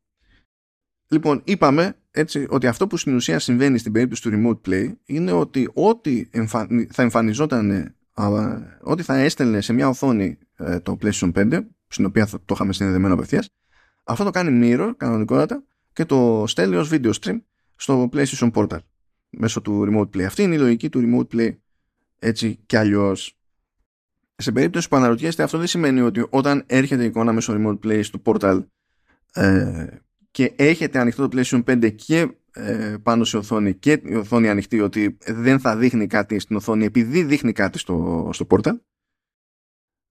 Λοιπόν, είπαμε έτσι ότι αυτό που στην ουσία συμβαίνει στην περίπτωση του remote play είναι ότι ό,τι θα εμφανιζόταν ότι θα έστελνε σε μια οθόνη ε, το PlayStation 5, στην οποία θα το είχαμε συνδεδεμένο απευθείας, αυτό το κάνει mirror κανονικότατα και το στέλνει ως video stream στο PlayStation Portal μέσω του remote play. Αυτή είναι η λογική του remote play έτσι κι αλλιώς. Σε περίπτωση που αναρωτιέστε, αυτό δεν σημαίνει ότι όταν έρχεται η εικόνα μέσω remote play στο portal ε, και έχετε ανοιχτό το PlayStation 5 και ε, πάνω σε οθόνη και η οθόνη ανοιχτή ότι δεν θα δείχνει κάτι στην οθόνη επειδή δείχνει κάτι στο, στο portal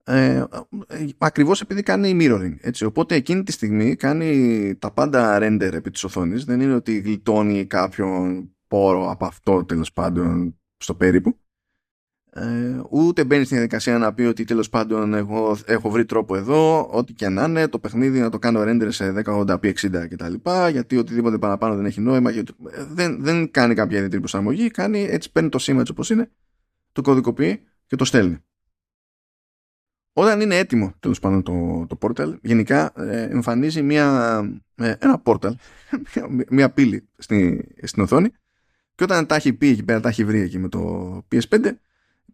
ε, ακριβώς επειδή κάνει mirroring έτσι. οπότε εκείνη τη στιγμή κάνει τα πάντα render επί της οθόνης. Δεν είναι ότι γλιτώνει κάποιον πόρο από αυτό τέλος πάντων στο περίπου ε, ούτε μπαίνει στην διαδικασία να πει ότι τέλος πάντων εγώ έχω βρει τρόπο εδώ ό,τι και να είναι το παιχνίδι να το κάνω render σε 1080p 60 κτλ γιατί οτιδήποτε παραπάνω δεν έχει νόημα γιατί δεν, δεν κάνει κάποια ιδιαίτερη προσαρμογή κάνει έτσι παίρνει το σήμα έτσι όπως είναι το κωδικοποιεί και το στέλνει. Όταν είναι έτοιμο τέλος πάντων το, το portal γενικά ε, εμφανίζει μια, ε, ένα portal μια, μια πύλη στη, στην οθόνη και όταν τα έχει πει εκεί πέρα τα έχει βρει εκεί με το PS5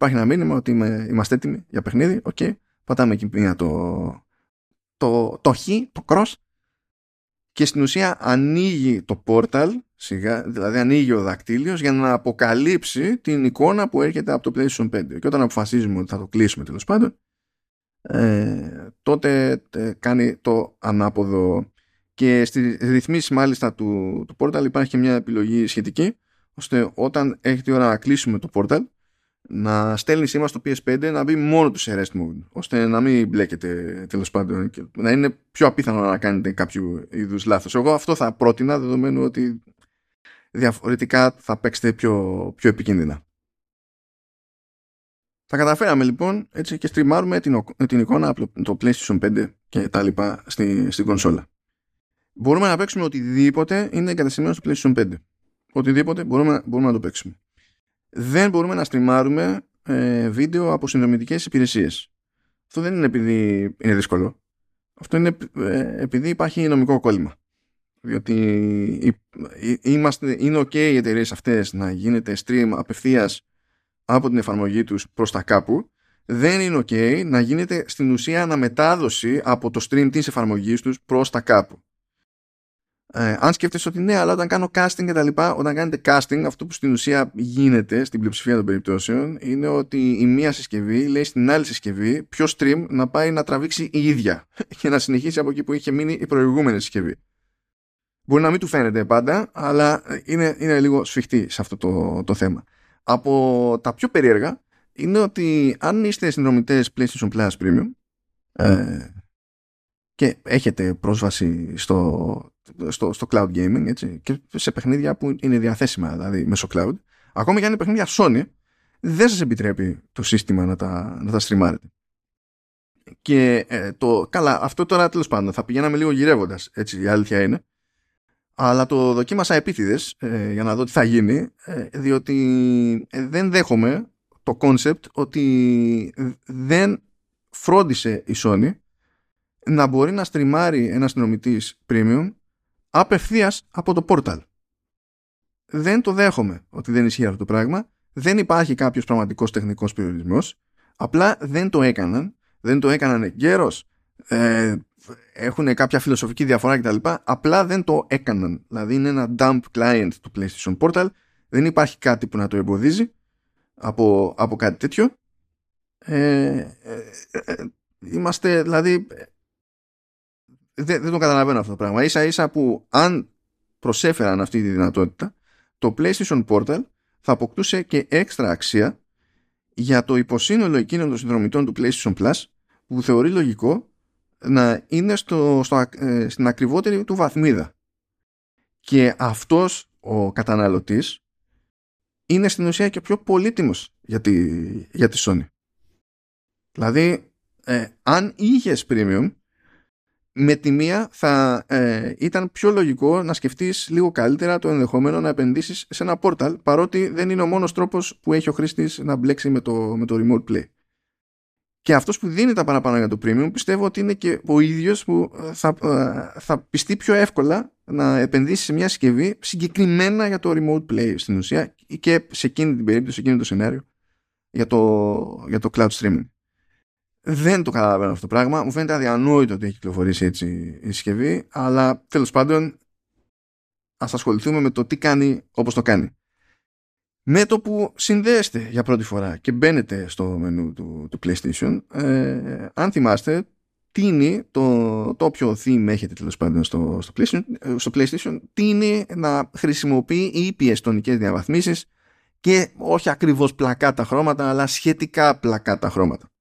υπάρχει ένα μήνυμα ότι είμαστε έτοιμοι για παιχνίδι. OK, okay. πατάμε εκεί μία το, το, το χ, το cross και στην ουσία ανοίγει το portal, σιγά, δηλαδή ανοίγει ο δακτύλιος για να αποκαλύψει την εικόνα που έρχεται από το PlayStation 5. Και όταν αποφασίζουμε ότι θα το κλείσουμε τέλος πάντων, ε, τότε ε, κάνει το ανάποδο. Και στη ρυθμίση μάλιστα του, του portal υπάρχει και μια επιλογή σχετική, ώστε όταν έχει τη ώρα να κλείσουμε το portal, να στέλνει σήμα στο PS5 να μπει μόνο του σε rest mode ώστε να μην μπλέκεται τέλος πάντων και να είναι πιο απίθανο να κάνετε κάποιο είδους λάθος. Εγώ αυτό θα πρότεινα δεδομένου ότι διαφορετικά θα παίξετε πιο, πιο επικίνδυνα. Θα καταφέραμε λοιπόν έτσι και στριμάρουμε την, την εικόνα από το PlayStation 5 και τα λοιπά στη, στην κονσόλα. Μπορούμε να παίξουμε οτιδήποτε είναι εγκαταστημένος στο PlayStation 5. Οτιδήποτε μπορούμε, μπορούμε να το παίξουμε δεν μπορούμε να στριμάρουμε ε, βίντεο από συνδρομητικές υπηρεσίες. Αυτό δεν είναι επειδή είναι δύσκολο. Αυτό είναι ε, επειδή υπάρχει νομικό κόλλημα. Διότι είμαστε, είναι ok οι εταιρείες αυτές να γίνεται stream απευθείας από την εφαρμογή τους προς τα κάπου δεν είναι ok να γίνεται στην ουσία αναμετάδοση από το stream της εφαρμογής τους προς τα κάπου. Ε, αν σκέφτεσαι ότι ναι, αλλά όταν κάνω casting και τα λοιπά, όταν κάνετε casting, αυτό που στην ουσία γίνεται στην πλειοψηφία των περιπτώσεων είναι ότι η μία συσκευή λέει στην άλλη συσκευή ποιο stream να πάει να τραβήξει η ίδια και να συνεχίσει από εκεί που είχε μείνει η προηγούμενη συσκευή. Μπορεί να μην του φαίνεται πάντα, αλλά είναι, είναι λίγο σφιχτή σε αυτό το, το θέμα. Από τα πιο περίεργα είναι ότι αν είστε συνδρομητές PlayStation Plus Premium ε, και έχετε πρόσβαση στο, στο, στο cloud gaming έτσι, και σε παιχνίδια που είναι διαθέσιμα δηλαδή μέσω cloud. Ακόμα και αν είναι παιχνίδια Sony δεν σας επιτρέπει το σύστημα να τα, να τα στριμάρετε και ε, το, καλά αυτό τώρα τέλος πάντων θα πηγαίναμε λίγο γυρεύοντας έτσι η αλήθεια είναι. Αλλά το δοκίμασα επίτηδες ε, για να δω τι θα γίνει ε, διότι δεν δέχομαι το concept ότι δεν φρόντισε η Sony να μπορεί να στριμάρει ένας συνδρομητή premium απευθείας από το portal. Δεν το δέχομαι ότι δεν ισχύει αυτό το πράγμα. Δεν υπάρχει κάποιος πραγματικός τεχνικός περιορισμός. Απλά δεν το έκαναν. Δεν το έκαναν εγκαίρως. Ε, έχουν κάποια φιλοσοφική διαφορά κτλ. Απλά δεν το έκαναν. Δηλαδή είναι ένα dump client του PlayStation Portal. Δεν υπάρχει κάτι που να το εμποδίζει από, από κάτι τέτοιο. Ε, ε, ε είμαστε δηλαδή δεν, δεν το καταλαβαίνω αυτό το πράγμα. Ίσα ίσα που αν προσέφεραν αυτή τη δυνατότητα το PlayStation Portal θα αποκτούσε και έξτρα αξία για το υποσύνολο εκείνων των συνδρομητών του PlayStation Plus που θεωρεί λογικό να είναι στο, στο, ε, στην ακριβότερη του βαθμίδα. Και αυτός ο καταναλωτής είναι στην ουσία και πιο πολύτιμος για τη, για τη Sony. Δηλαδή, ε, αν είχες premium, με τη μία θα ε, ήταν πιο λογικό να σκεφτείς λίγο καλύτερα το ενδεχομένο να επενδύσεις σε ένα portal παρότι δεν είναι ο μόνος τρόπος που έχει ο χρήστης να μπλέξει με το, με το remote play. Και αυτός που δίνει τα παραπάνω για το premium πιστεύω ότι είναι και ο ίδιος που ε, θα, ε, θα πιστεί πιο εύκολα να επενδύσει σε μια συσκευή συγκεκριμένα για το remote play στην ουσία και σε εκείνη την περίπτωση, σε εκείνο το σενάριο για το, για το cloud streaming. Δεν το καταλαβαίνω αυτό το πράγμα. Μου φαίνεται αδιανόητο ότι έχει κυκλοφορήσει έτσι η συσκευή, αλλά τέλος πάντων ας ασχοληθούμε με το τι κάνει όπως το κάνει. Με το που συνδέεστε για πρώτη φορά και μπαίνετε στο μενού του, του PlayStation, ε, αν θυμάστε, τίνει το, το όποιο theme έχετε τέλος πάντων στο, στο, PlayStation, στο PlayStation, τίνει να χρησιμοποιεί ήπιες τονικές διαβαθμίσεις και όχι ακριβώς πλακάτα χρώματα, αλλά σχετικά πλακάτα χρώματα.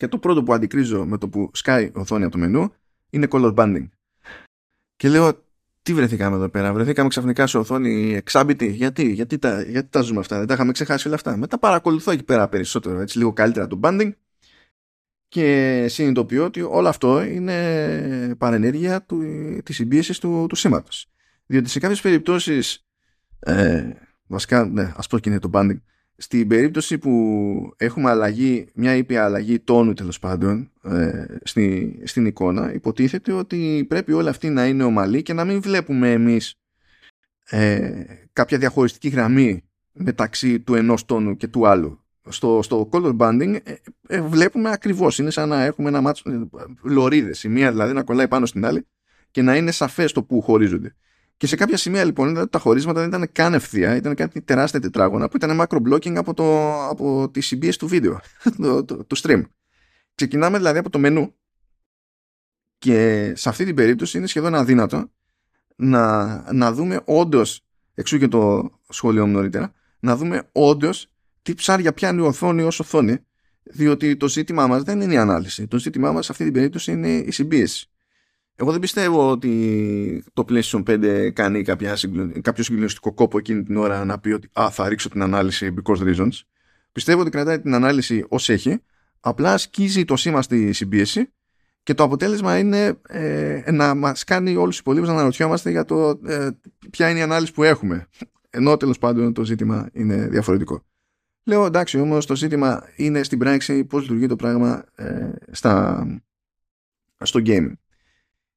Και το πρώτο που αντικρίζω με το που σκάει οθόνη από το μενού είναι color banding. Και λέω, τι βρεθήκαμε εδώ πέρα, βρεθήκαμε ξαφνικά σε οθόνη εξάμπητη; Γιατί, γιατί, τα, γιατί τα ζούμε αυτά, δεν τα είχαμε ξεχάσει όλα αυτά; Μετά παρακολουθώ εκεί πέρα περισσότερο, έτσι λίγο καλύτερα το banding και συνειδητοποιώ ότι όλο αυτό είναι παρενέργεια του, της συμπίεσης του, του σήματος. Διότι σε κάποιες περιπτώσεις, ε, βασικά, ναι, ας πω και είναι το banding, στην περίπτωση που έχουμε αλλαγή, μια ήπια αλλαγή τόνου τέλος πάντων ε, στη, στην εικόνα, υποτίθεται ότι πρέπει όλα αυτή να είναι ομαλή και να μην βλέπουμε εμείς ε, κάποια διαχωριστική γραμμή μεταξύ του ενός τόνου και του άλλου. Στο, στο color banding ε, ε, βλέπουμε ακριβώς, είναι σαν να έχουμε ένα μάτσο ε, λωρίδες, η μία δηλαδή να κολλάει πάνω στην άλλη και να είναι σαφές το που χωρίζονται. Και σε κάποια σημεία λοιπόν τα χωρίσματα δεν ήταν καν ευθεία, ήταν κάτι τεράστια τετράγωνα που ήταν macro blocking από, το, από τη συμπίεση του βίντεο, του stream. Ξεκινάμε δηλαδή από το μενού και σε αυτή την περίπτωση είναι σχεδόν αδύνατο να, να δούμε όντως, εξού και το σχόλιο μου νωρίτερα, να δούμε όντως τι ψάρια πιάνει η οθόνη ως οθόνη, διότι το ζήτημά μας δεν είναι η ανάλυση. Το ζήτημά μας σε αυτή την περίπτωση είναι η συμπίεση. Εγώ δεν πιστεύω ότι το PlayStation 5 κάνει κάποια, κάποιο συγκλονιστικό κόπο εκείνη την ώρα να πει ότι α, θα ρίξω την ανάλυση because reasons. Πιστεύω ότι κρατάει την ανάλυση ως έχει, απλά σκίζει το σήμα στη συμπίεση και το αποτέλεσμα είναι ε, να μας κάνει όλους τους υπολείπους να αναρωτιόμαστε για το ε, ποια είναι η ανάλυση που έχουμε. Ενώ τέλος πάντων το ζήτημα είναι διαφορετικό. Λέω εντάξει όμως το ζήτημα είναι στην πράξη πώς λειτουργεί το πράγμα ε, στα, στο gaming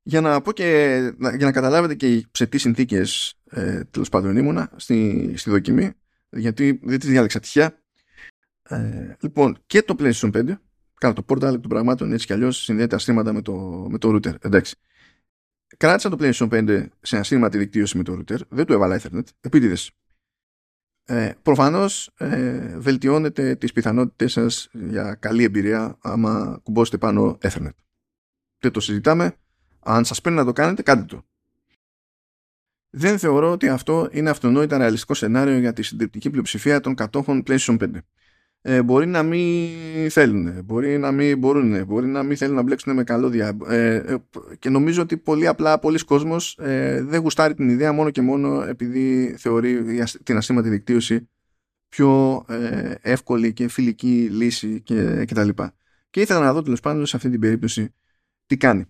για να πω και για να καταλάβετε και σε τι συνθήκες ε, τέλος πάντων ήμουνα στη, στη δοκιμή γιατί δεν τη διάλεξα τυχαία. Ε, λοιπόν και το PlayStation 5 κάνω το portal των πραγμάτων έτσι κι αλλιώς συνδέεται αστήματα με το, με το router εντάξει. Κράτησα το PlayStation 5 σε αστήματη δικτύωση με το router δεν του έβαλα Ethernet επίτηδες. Ε, προφανώς ε, βελτιώνετε τις πιθανότητες σας για καλή εμπειρία άμα κουμπώσετε πάνω Ethernet. Δεν το συζητάμε αν σας παίρνει να το κάνετε, κάντε το. Δεν θεωρώ ότι αυτό είναι αυτονόητα ρεαλιστικό σενάριο για τη συντριπτική πλειοψηφία των κατόχων PlayStation 5. Ε, μπορεί να μην θέλουν, μπορεί να μην μπορούν, μπορεί να μην θέλουν να μπλέξουν με καλώδια. Ε, ε, και νομίζω ότι πολύ απλά πολλοί κόσμος ε, δεν γουστάρει την ιδέα μόνο και μόνο επειδή θεωρεί την ασύμματη δικτύωση πιο ε, εύκολη και φιλική λύση και, και τα λοιπά. Και ήθελα να δω τέλος πάντων σε αυτή την περίπτωση τι κάνει.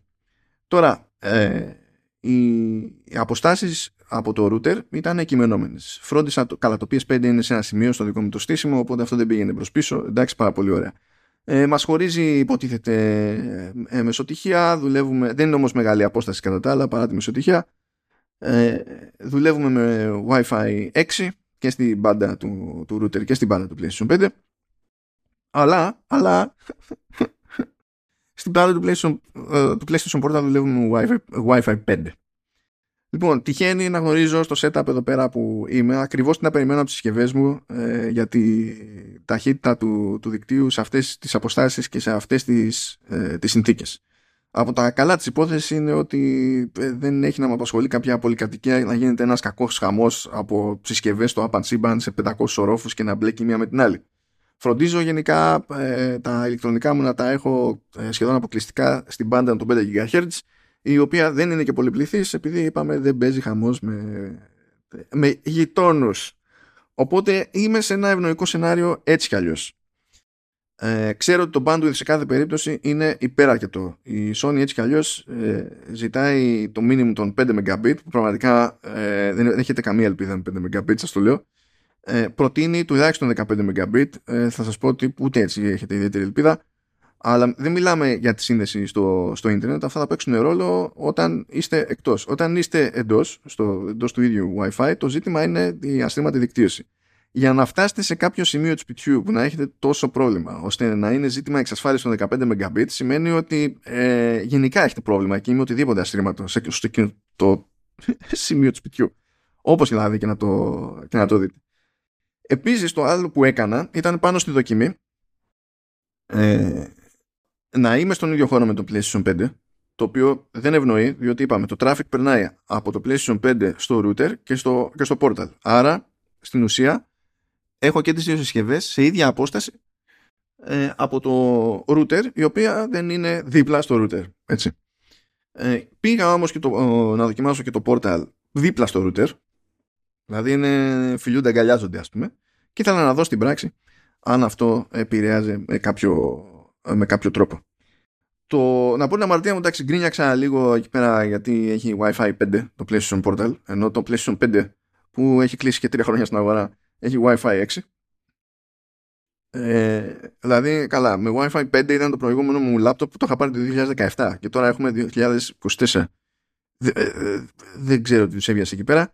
Τώρα, ε, οι αποστάσεις από το router ήταν κειμενόμενες. Φρόντισα, το, καλά το PS5 είναι σε ένα σημείο στο δικό μου το στήσιμο, οπότε αυτό δεν πήγαινε προς πίσω. Εντάξει, πάρα πολύ ωραία. Ε, μας χωρίζει υποτίθεται ε, μεσοτυχία, δουλεύουμε, δεν είναι όμως μεγάλη απόσταση κατά τα άλλα παρά τη μεσοτυχία. Ε, δουλεύουμε με Wi-Fi 6 και στην μπάντα του, του router και στην μπάντα του PlayStation 5. Αλλά, αλλά στην πλάτη του PlayStation, uh, του PlayStation Portal δουλεύουμε με Wi-Fi, Wi-Fi 5. Λοιπόν, τυχαίνει να γνωρίζω στο setup εδώ πέρα που είμαι ακριβώς τι να περιμένω από τις συσκευές μου ε, για τη ταχύτητα του, του δικτύου σε αυτές τις αποστάσεις και σε αυτές τις, ε, τις συνθήκες. Από τα καλά της υπόθεσης είναι ότι ε, δεν έχει να με απασχολεί κάποια πολυκατοικία να γίνεται ένας κακός χαμός από συσκευές στο up and σε 500 ορόφους και να μπλέκει μία με την άλλη. Φροντίζω γενικά ε, τα ηλεκτρονικά μου να τα έχω ε, σχεδόν αποκλειστικά στην πάντα των 5 GHz η οποία δεν είναι και πολυπληθής επειδή είπαμε δεν παίζει χαμός με, με γειτόνους. Οπότε είμαι σε ένα ευνοϊκό σενάριο έτσι κι αλλιώς. Ε, ξέρω ότι το bandwidth σε κάθε περίπτωση είναι υπεραρκετό. Η Sony έτσι κι αλλιώς ε, ζητάει το minimum των 5 Mbit που πραγματικά ε, δεν έχετε καμία ελπίδα με 5 Mbit σας το λέω. Ε, προτείνει τουλάχιστον 15 Mbit. Ε, θα σας πω ότι ούτε έτσι έχετε ιδιαίτερη ελπίδα. Αλλά δεν μιλάμε για τη σύνδεση στο, στο ίντερνετ. Αυτά θα παίξουν ρόλο όταν είστε εκτός. Όταν είστε εντός, στο, εντός του ίδιου Wi-Fi, το ζήτημα είναι η αστήματη δικτύωση. Για να φτάσετε σε κάποιο σημείο του σπιτιού που να έχετε τόσο πρόβλημα, ώστε να είναι ζήτημα εξασφάλιση των 15 Mbit, σημαίνει ότι ε, γενικά έχετε πρόβλημα εκεί με οτιδήποτε αστρήματο σε, στο εκείνο το σημείο του σπιτιού. Όπως δηλαδή και να το, και να το δείτε. Επίσης το άλλο που έκανα ήταν πάνω στη δοκιμή ε, να είμαι στον ίδιο χώρο με το PlayStation 5 το οποίο δεν ευνοεί διότι είπαμε το traffic περνάει από το PlayStation 5 στο router και στο, και στο portal άρα στην ουσία έχω και τις δύο συσκευές σε ίδια απόσταση ε, από το router η οποία δεν είναι δίπλα στο router έτσι. Ε, πήγα όμως και το, να δοκιμάσω και το portal δίπλα στο router δηλαδή είναι φιλιούνται αγκαλιάζονται ας πούμε και ήθελα να δω στην πράξη αν αυτό επηρεάζει με κάποιο, με κάποιο τρόπο. Το, να πω την αμαρτία μου, εντάξει, γκρίνιαξα λίγο εκεί πέρα γιατί έχει Wi-Fi 5 το PlayStation Portal, ενώ το PlayStation 5 που έχει κλείσει και τρία χρόνια στην αγορά έχει Wi-Fi 6. Ε, δηλαδή, καλά, με Wi-Fi 5 ήταν το προηγούμενο μου λάπτοπ που το είχα πάρει το 2017 και τώρα έχουμε 2024. Ε, δεν ξέρω τι τους έβιασε εκεί πέρα.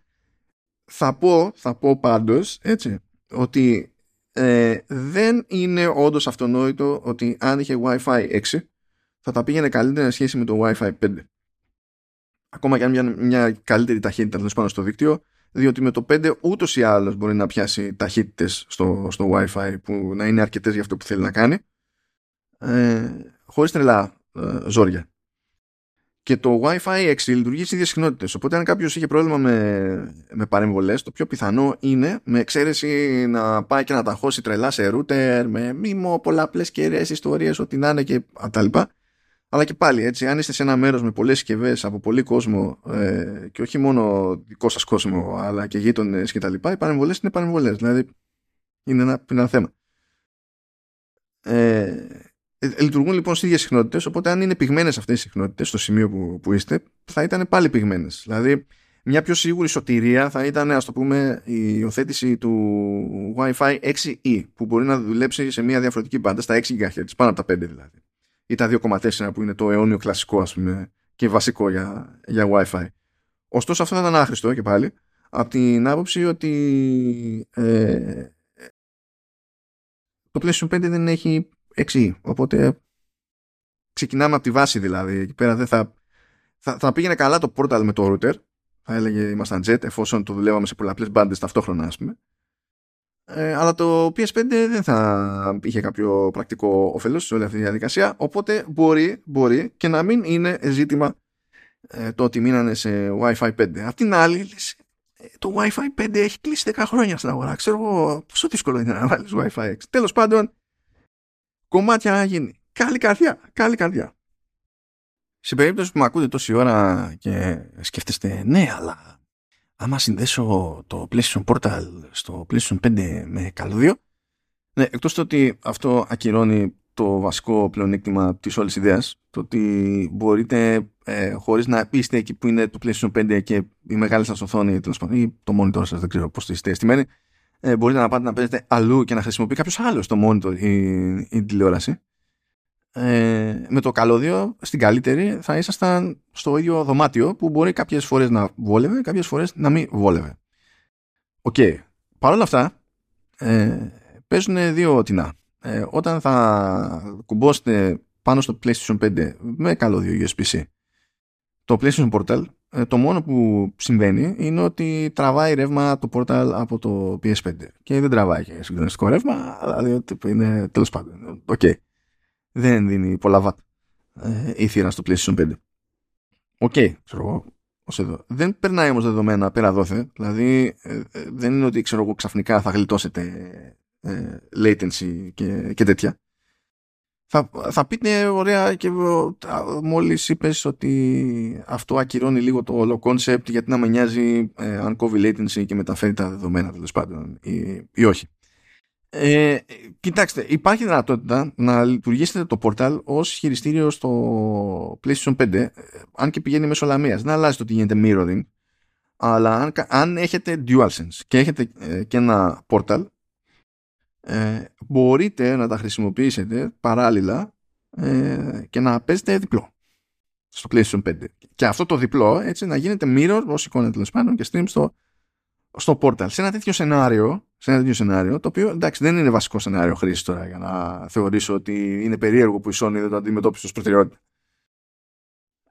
Θα πω, θα πω πάντως, έτσι, ότι ε, δεν είναι όντως αυτονόητο ότι αν είχε Wi-Fi 6 θα τα πήγαινε καλύτερα σχέση με το Wi-Fi 5. Ακόμα και αν μια, μια καλύτερη ταχύτητα τέλος πάνω στο δίκτυο, διότι με το 5 ούτως ή άλλως μπορεί να πιάσει ταχύτητες στο, στο Wi-Fi που να είναι αρκετές για αυτό που θέλει να κάνει, ε, χωρίς τρελά ε, ζόρια. Και το Wi-Fi 6 λειτουργεί στις ίδιες συχνότητες. Οπότε, αν κάποιος είχε πρόβλημα με, με παρεμβολές, το πιο πιθανό είναι με εξαίρεση να πάει και να τα χώσει τρελά σε router, με μήμο, πολλαπλέ κεραίε ιστορίες, ό,τι να είναι και τα λοιπά. Αλλά και πάλι, έτσι, αν είστε σε ένα μέρος με πολλές συσκευές από πολύ κόσμο ε, και όχι μόνο δικό σας κόσμο, αλλά και γείτονες κτλ., οι παρεμβολές είναι παρεμβολές. Δηλαδή, είναι ένα, είναι ένα θέμα. Ε, ε, λειτουργούν λοιπόν στις ίδιες συχνότητες, οπότε αν είναι πυγμένες αυτές οι συχνότητες στο σημείο που, που είστε, θα ήταν πάλι πυγμένες. Δηλαδή, μια πιο σίγουρη σωτηρία θα ήταν, ας το πούμε, η υιοθέτηση του Wi-Fi 6E, που μπορεί να δουλέψει σε μια διαφορετική μπάντα, στα 6 GHz, πάνω από τα 5 δηλαδή. Ή τα 2,4 που είναι το αιώνιο κλασικό, ας πούμε, και βασικό για, για Wi-Fi. Ωστόσο, αυτό θα ήταν άχρηστο και πάλι, από την άποψη ότι ε, το PlayStation 5 δεν έχει 6 οπότε ξεκινάμε από τη βάση δηλαδή. Εκεί πέρα δεν θα, θα, θα πήγαινε καλά το portal με το router. Θα έλεγε ήμασταν jet εφόσον το δουλεύαμε σε πολλαπλές μπάντες ταυτόχρονα ας πούμε. Ε, αλλά το PS5 δεν θα είχε κάποιο πρακτικό όφελος σε όλη αυτή τη διαδικασία. Οπότε μπορεί, μπορεί και να μην είναι ζήτημα ε, το ότι μείνανε σε Wi-Fi 5 απ' την άλλη ε, το Wi-Fi 5 έχει κλείσει 10 χρόνια στην αγορά. Ξέρω εγώ πόσο δύσκολο είναι να βάλεις Wi-Fi 6 τέλος πάντων κομμάτια να γίνει. Καλή καρδιά, καλή καρδιά. Σε περίπτωση που με ακούτε τόση ώρα και σκέφτεστε, ναι, αλλά άμα συνδέσω το PlayStation Portal στο PlayStation 5 με καλώδιο, ναι, εκτός το ότι αυτό ακυρώνει το βασικό πλεονέκτημα της όλης ιδέας, το ότι μπορείτε ε, χωρίς να είστε εκεί που είναι το PlayStation 5 και η μεγάλη σας οθόνη, ή το monitor σας, δεν ξέρω πώς είστε στημένοι, ε, μπορείτε να πάτε να παίζετε αλλού και να χρησιμοποιεί κάποιος άλλος το monitor η, η τηλεόραση. Ε, με το καλώδιο στην καλύτερη θα ήσασταν στο ίδιο δωμάτιο που μπορεί κάποιες φορές να βόλευε κάποιες φορές να μην βόλευε OK. Okay. Παρ' όλα αυτά ε, παίζουν δύο τινά ε, όταν θα κουμπώσετε πάνω στο PlayStation 5 με καλώδιο USB-C το PlayStation Portal ε, το μόνο που συμβαίνει είναι ότι τραβάει ρεύμα το Portal από το PS5 και δεν τραβάει και συγκλονιστικό ρεύμα, δηλαδή είναι τέλος πάντων. OK. Okay. Δεν δίνει πολλά βατ ε, η θύρα στο PlayStation 5. OK, okay, ξέρω εγώ, ως εδώ. Δεν περνάει όμως δεδομένα πέρα δώθε, δηλαδή ε, ε, δεν είναι ότι ξέρω εγώ ξαφνικά θα γλιτώσετε ε, latency και, και τέτοια. Θα, θα πείτε ωραία και μόλις είπες ότι αυτό ακυρώνει λίγο το όλο concept γιατί να με νοιάζει ε, αν κόβει latency και μεταφέρει τα δεδομένα τέλος πάντων ή, ή όχι. Ε, κοιτάξτε, υπάρχει δυνατότητα να λειτουργήσετε το portal ως χειριστήριο στο PlayStation 5 ε, αν και πηγαίνει μέσω λαμίας. Δεν αλλάζει το ότι γίνεται mirroring αλλά αν, αν έχετε DualSense και έχετε ε, και ένα portal ε, μπορείτε να τα χρησιμοποιήσετε παράλληλα ε, και να παίζετε διπλό στο PlayStation 5. Και αυτό το διπλό έτσι να γίνεται mirror ως εικόνα τέλος πάντων και stream στο, στο portal. Σε ένα τέτοιο σενάριο, σε ένα τέτοιο σενάριο, το οποίο εντάξει δεν είναι βασικό σενάριο χρήσης τώρα για να θεωρήσω ότι είναι περίεργο που η Sony δεν το αντιμετώπισε ως προτεραιότητα.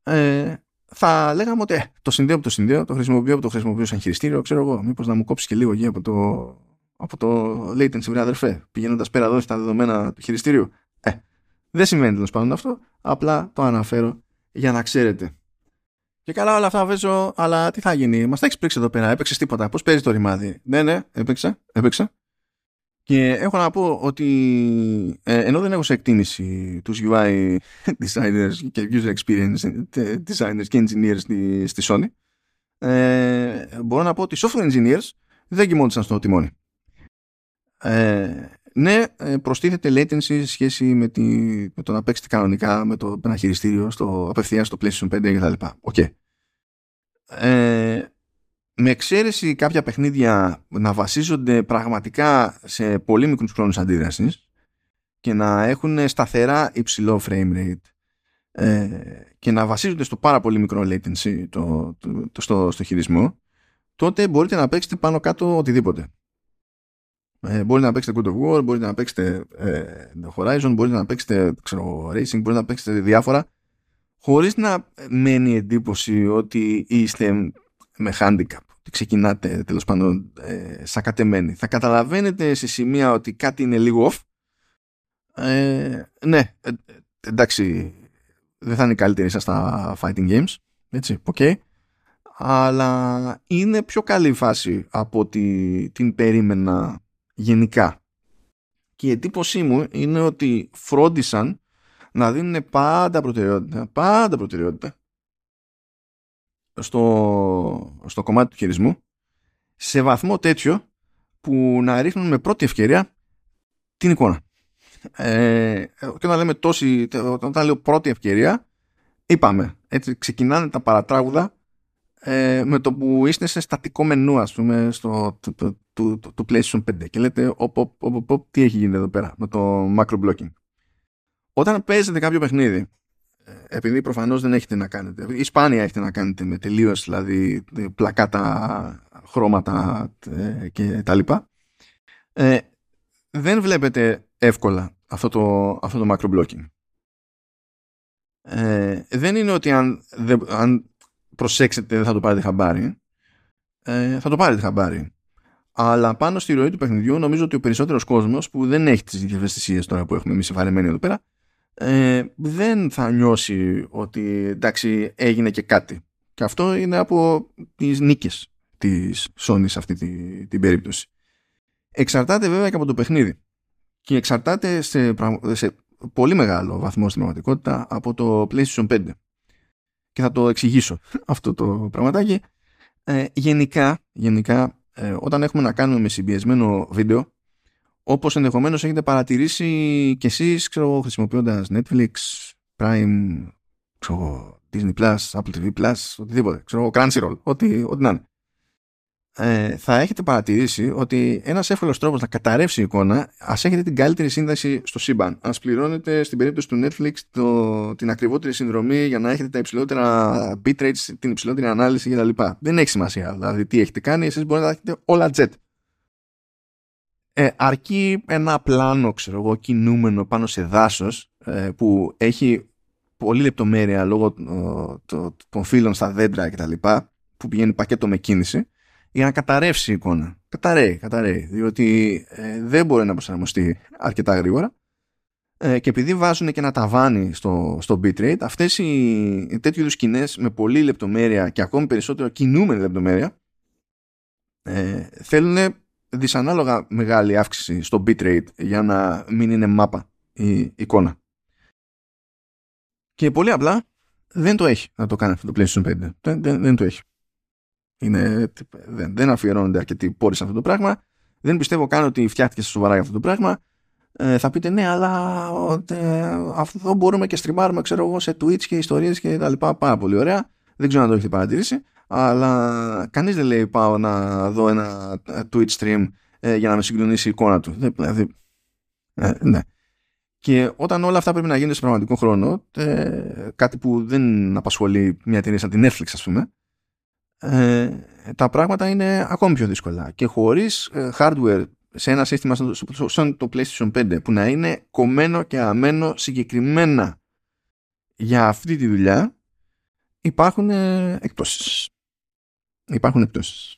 Ε, θα λέγαμε ότι ε, το συνδέω από το συνδέω, το χρησιμοποιώ από το χρησιμοποιώ σαν χειριστήριο, ξέρω εγώ, μήπως να μου κόψεις και λίγο γη από το, από το latency, βρε αδερφέ, πηγαίνοντας πέρα εδώ στα δεδομένα του χειριστήριου. Ε, δεν συμβαίνει τέλος πάντων αυτό. Απλά το αναφέρω για να ξέρετε. Και καλά όλα αυτά βέζω, αλλά τι θα γίνει. Μας τα έχεις πρίξει εδώ πέρα, έπαιξες τίποτα. Πώς παίζει το ρημάδι. Ναι, ναι, έπαιξα, έπαιξα. Και έχω να πω ότι ε, ενώ δεν έχω σε εκτίμηση τους UI designers και user experience designers και engineers στη, στη Sony, ε, μπορώ να πω ότι software engineers δεν κοιμόντουσαν στο τιμόνι. Ε, ναι, ε, προστίθεται latency σε σχέση με, τη, με το να παίξετε κανονικά με το ένα χειριστήριο στο, απευθείας στο PlayStation 5 κτλ. OK. Okay. Ε, με εξαίρεση κάποια παιχνίδια να βασίζονται πραγματικά σε πολύ μικρούς χρόνους αντίδρασης και να έχουν σταθερά υψηλό frame rate ε, και να βασίζονται στο πάρα πολύ μικρό latency το, το, το, στο, στο χειρισμό τότε μπορείτε να παίξετε πάνω κάτω οτιδήποτε. Ε, μπορείτε να παίξετε God of War, μπορείτε να παίξετε ε, Horizon, μπορείτε να παίξετε ξέρω, Racing, μπορείτε να παίξετε διάφορα χωρίς να μένει εντύπωση ότι είστε με handicap, ότι ξεκινάτε τέλος πάντων ε, σακατεμένοι. Θα καταλαβαίνετε σε σημεία ότι κάτι είναι λίγο off. Ε, ναι, ε, εντάξει, δεν θα είναι καλύτερη σας στα fighting games, έτσι, ok. Αλλά είναι πιο καλή φάση από ότι την περίμενα γενικά. Και η εντύπωσή μου είναι ότι φρόντισαν να δίνουν πάντα προτεραιότητα, πάντα προτεραιότητα στο, στο κομμάτι του χειρισμού σε βαθμό τέτοιο που να ρίχνουν με πρώτη ευκαιρία την εικόνα. Ε, και όταν λέμε τόση, όταν λέω πρώτη ευκαιρία, είπαμε, έτσι ξεκινάνε τα παρατράγουδα ε, με το που είστε σε στατικό μενού ας πούμε στο, το, το, το, το, το PlayStation 5 και λέτε οπ, οπ, οπ, οπ, τι έχει γίνει εδώ πέρα με το macro blocking όταν παίζετε κάποιο παιχνίδι ε, επειδή προφανώς δεν έχετε να κάνετε ή σπάνια έχετε να κάνετε με τελείως δηλαδή πλακάτα χρώματα ε, και τα λοιπά ε, δεν βλέπετε εύκολα αυτό το, αυτό το macro blocking ε, δεν είναι ότι αν, αν προσέξετε δεν θα το πάρετε χαμπάρι ε, θα το πάρετε χαμπάρι αλλά πάνω στη ροή του παιχνιδιού νομίζω ότι ο περισσότερος κόσμος που δεν έχει τις ευαισθησίες τώρα που έχουμε εμείς εμφανεμένοι εδώ πέρα ε, δεν θα νιώσει ότι εντάξει έγινε και κάτι. Και αυτό είναι από τις νίκες της Sony σε αυτή την, την περίπτωση. Εξαρτάται βέβαια και από το παιχνίδι. Και εξαρτάται σε, σε πολύ μεγάλο βαθμό στην πραγματικότητα από το PlayStation 5 και θα το εξηγήσω αυτό το πραγματάκι. Ε, γενικά, γενικά ε, όταν έχουμε να κάνουμε με συμπιεσμένο βίντεο, όπως ενδεχομένως έχετε παρατηρήσει κι εσείς, ξέρω, χρησιμοποιώντας Netflix, Prime, ξέρω, Disney+, Apple TV+, οτιδήποτε, ξέρω, Crunchyroll, ό,τι, ό,τι να είναι ε, θα έχετε παρατηρήσει ότι ένας εύκολος τρόπος να καταρρεύσει η εικόνα, ας έχετε την καλύτερη σύνδεση στο σύμπαν. Α πληρώνετε στην περίπτωση του Netflix το, την ακριβότερη συνδρομή για να έχετε τα υψηλότερα bitrates, την υψηλότερη ανάλυση κτλ. Δεν έχει σημασία. Δηλαδή, τι έχετε κάνει, εσείς μπορείτε να έχετε όλα jet. Ε, αρκεί ένα πλάνο, ξέρω εγώ, κινούμενο πάνω σε δάσος ε, που έχει πολύ λεπτομέρεια λόγω των φύλων στα δέντρα κτλ. που πηγαίνει πακέτο με κίνηση για να καταρρεύσει η εικόνα. Καταραίει, καταραίει, διότι ε, δεν μπορεί να προσαρμοστεί αρκετά γρήγορα ε, και επειδή βάζουν και ένα ταβάνι στο, στο bitrate, αυτές οι, οι τέτοιου είδους σκηνές με πολύ λεπτομέρεια και ακόμη περισσότερο κινούμενη λεπτομέρεια ε, θέλουν δυσανάλογα μεγάλη αύξηση στο bitrate για να μην είναι μάπα η εικόνα. Και πολύ απλά δεν το έχει να το κάνει αυτό το PlayStation 5. Δεν, δεν, δεν το έχει. Είναι, δεν, δεν αφιερώνονται αρκετοί πόροι σε αυτό το πράγμα. Δεν πιστεύω καν ότι φτιάχτηκε σοβαρά για αυτό το πράγμα. Ε, θα πείτε ναι, αλλά ε, αυτό μπορούμε και στριμάρουμε ξέρω εγώ, σε Twitch και ιστορίες και τα λοιπά. Πάρα πολύ ωραία. Δεν ξέρω αν το έχετε παρατηρήσει. Αλλά κανείς δεν λέει πάω να δω ένα Twitch stream ε, για να με συγκλονίσει η εικόνα του. Δηλαδή, ε, ναι. Και όταν όλα αυτά πρέπει να γίνονται σε πραγματικό χρόνο, ε, κάτι που δεν απασχολεί μια εταιρεία σαν την Netflix, ας πούμε, ε, τα πράγματα είναι ακόμη πιο δύσκολα. Και χωρίς ε, hardware σε ένα σύστημα σαν το PlayStation 5 που να είναι κομμένο και αμένο συγκεκριμένα για αυτή τη δουλειά, υπάρχουν ε, εκπτώσεις. Υπάρχουν εκπτώσεις.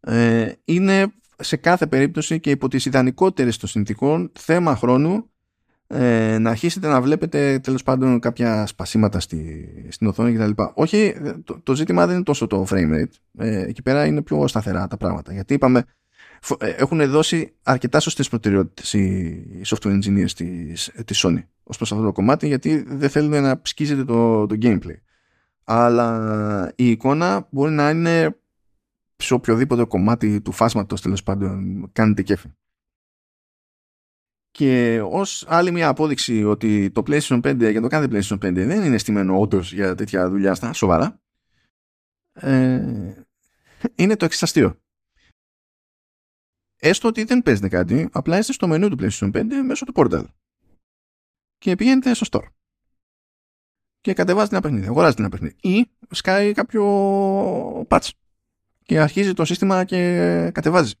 Ε, είναι σε κάθε περίπτωση και υπό τις ιδανικότερες των συνθήκων θέμα χρόνου ε, να αρχίσετε να βλέπετε τέλος πάντων κάποια σπασίματα στη, στην οθόνη κτλ. Όχι, το, το, ζήτημα δεν είναι τόσο το frame rate. Ε, εκεί πέρα είναι πιο σταθερά τα πράγματα. Γιατί είπαμε, ε, έχουν δώσει αρκετά σωστές προτεραιότητες οι software engineers της, της Sony ως προς αυτό το κομμάτι γιατί δεν θέλουν να σκίζετε το, το gameplay. Αλλά η εικόνα μπορεί να είναι σε οποιοδήποτε κομμάτι του φάσματος τέλος πάντων κάνετε κέφι. Και ως άλλη μια απόδειξη ότι το PlayStation 5 για το κάθε PlayStation 5 δεν είναι στημένο όντως για τέτοια δουλειά στα σοβαρά, ε, είναι το εξαστείο. Έστω ότι δεν παίζετε κάτι, απλά είστε στο μενού του PlayStation 5 μέσω του Portal. Και πηγαίνετε στο store. Και κατεβάζετε ένα παιχνίδι, αγοράζετε ένα παιχνίδι. Ή σκάει κάποιο patch. Και αρχίζει το σύστημα και κατεβάζει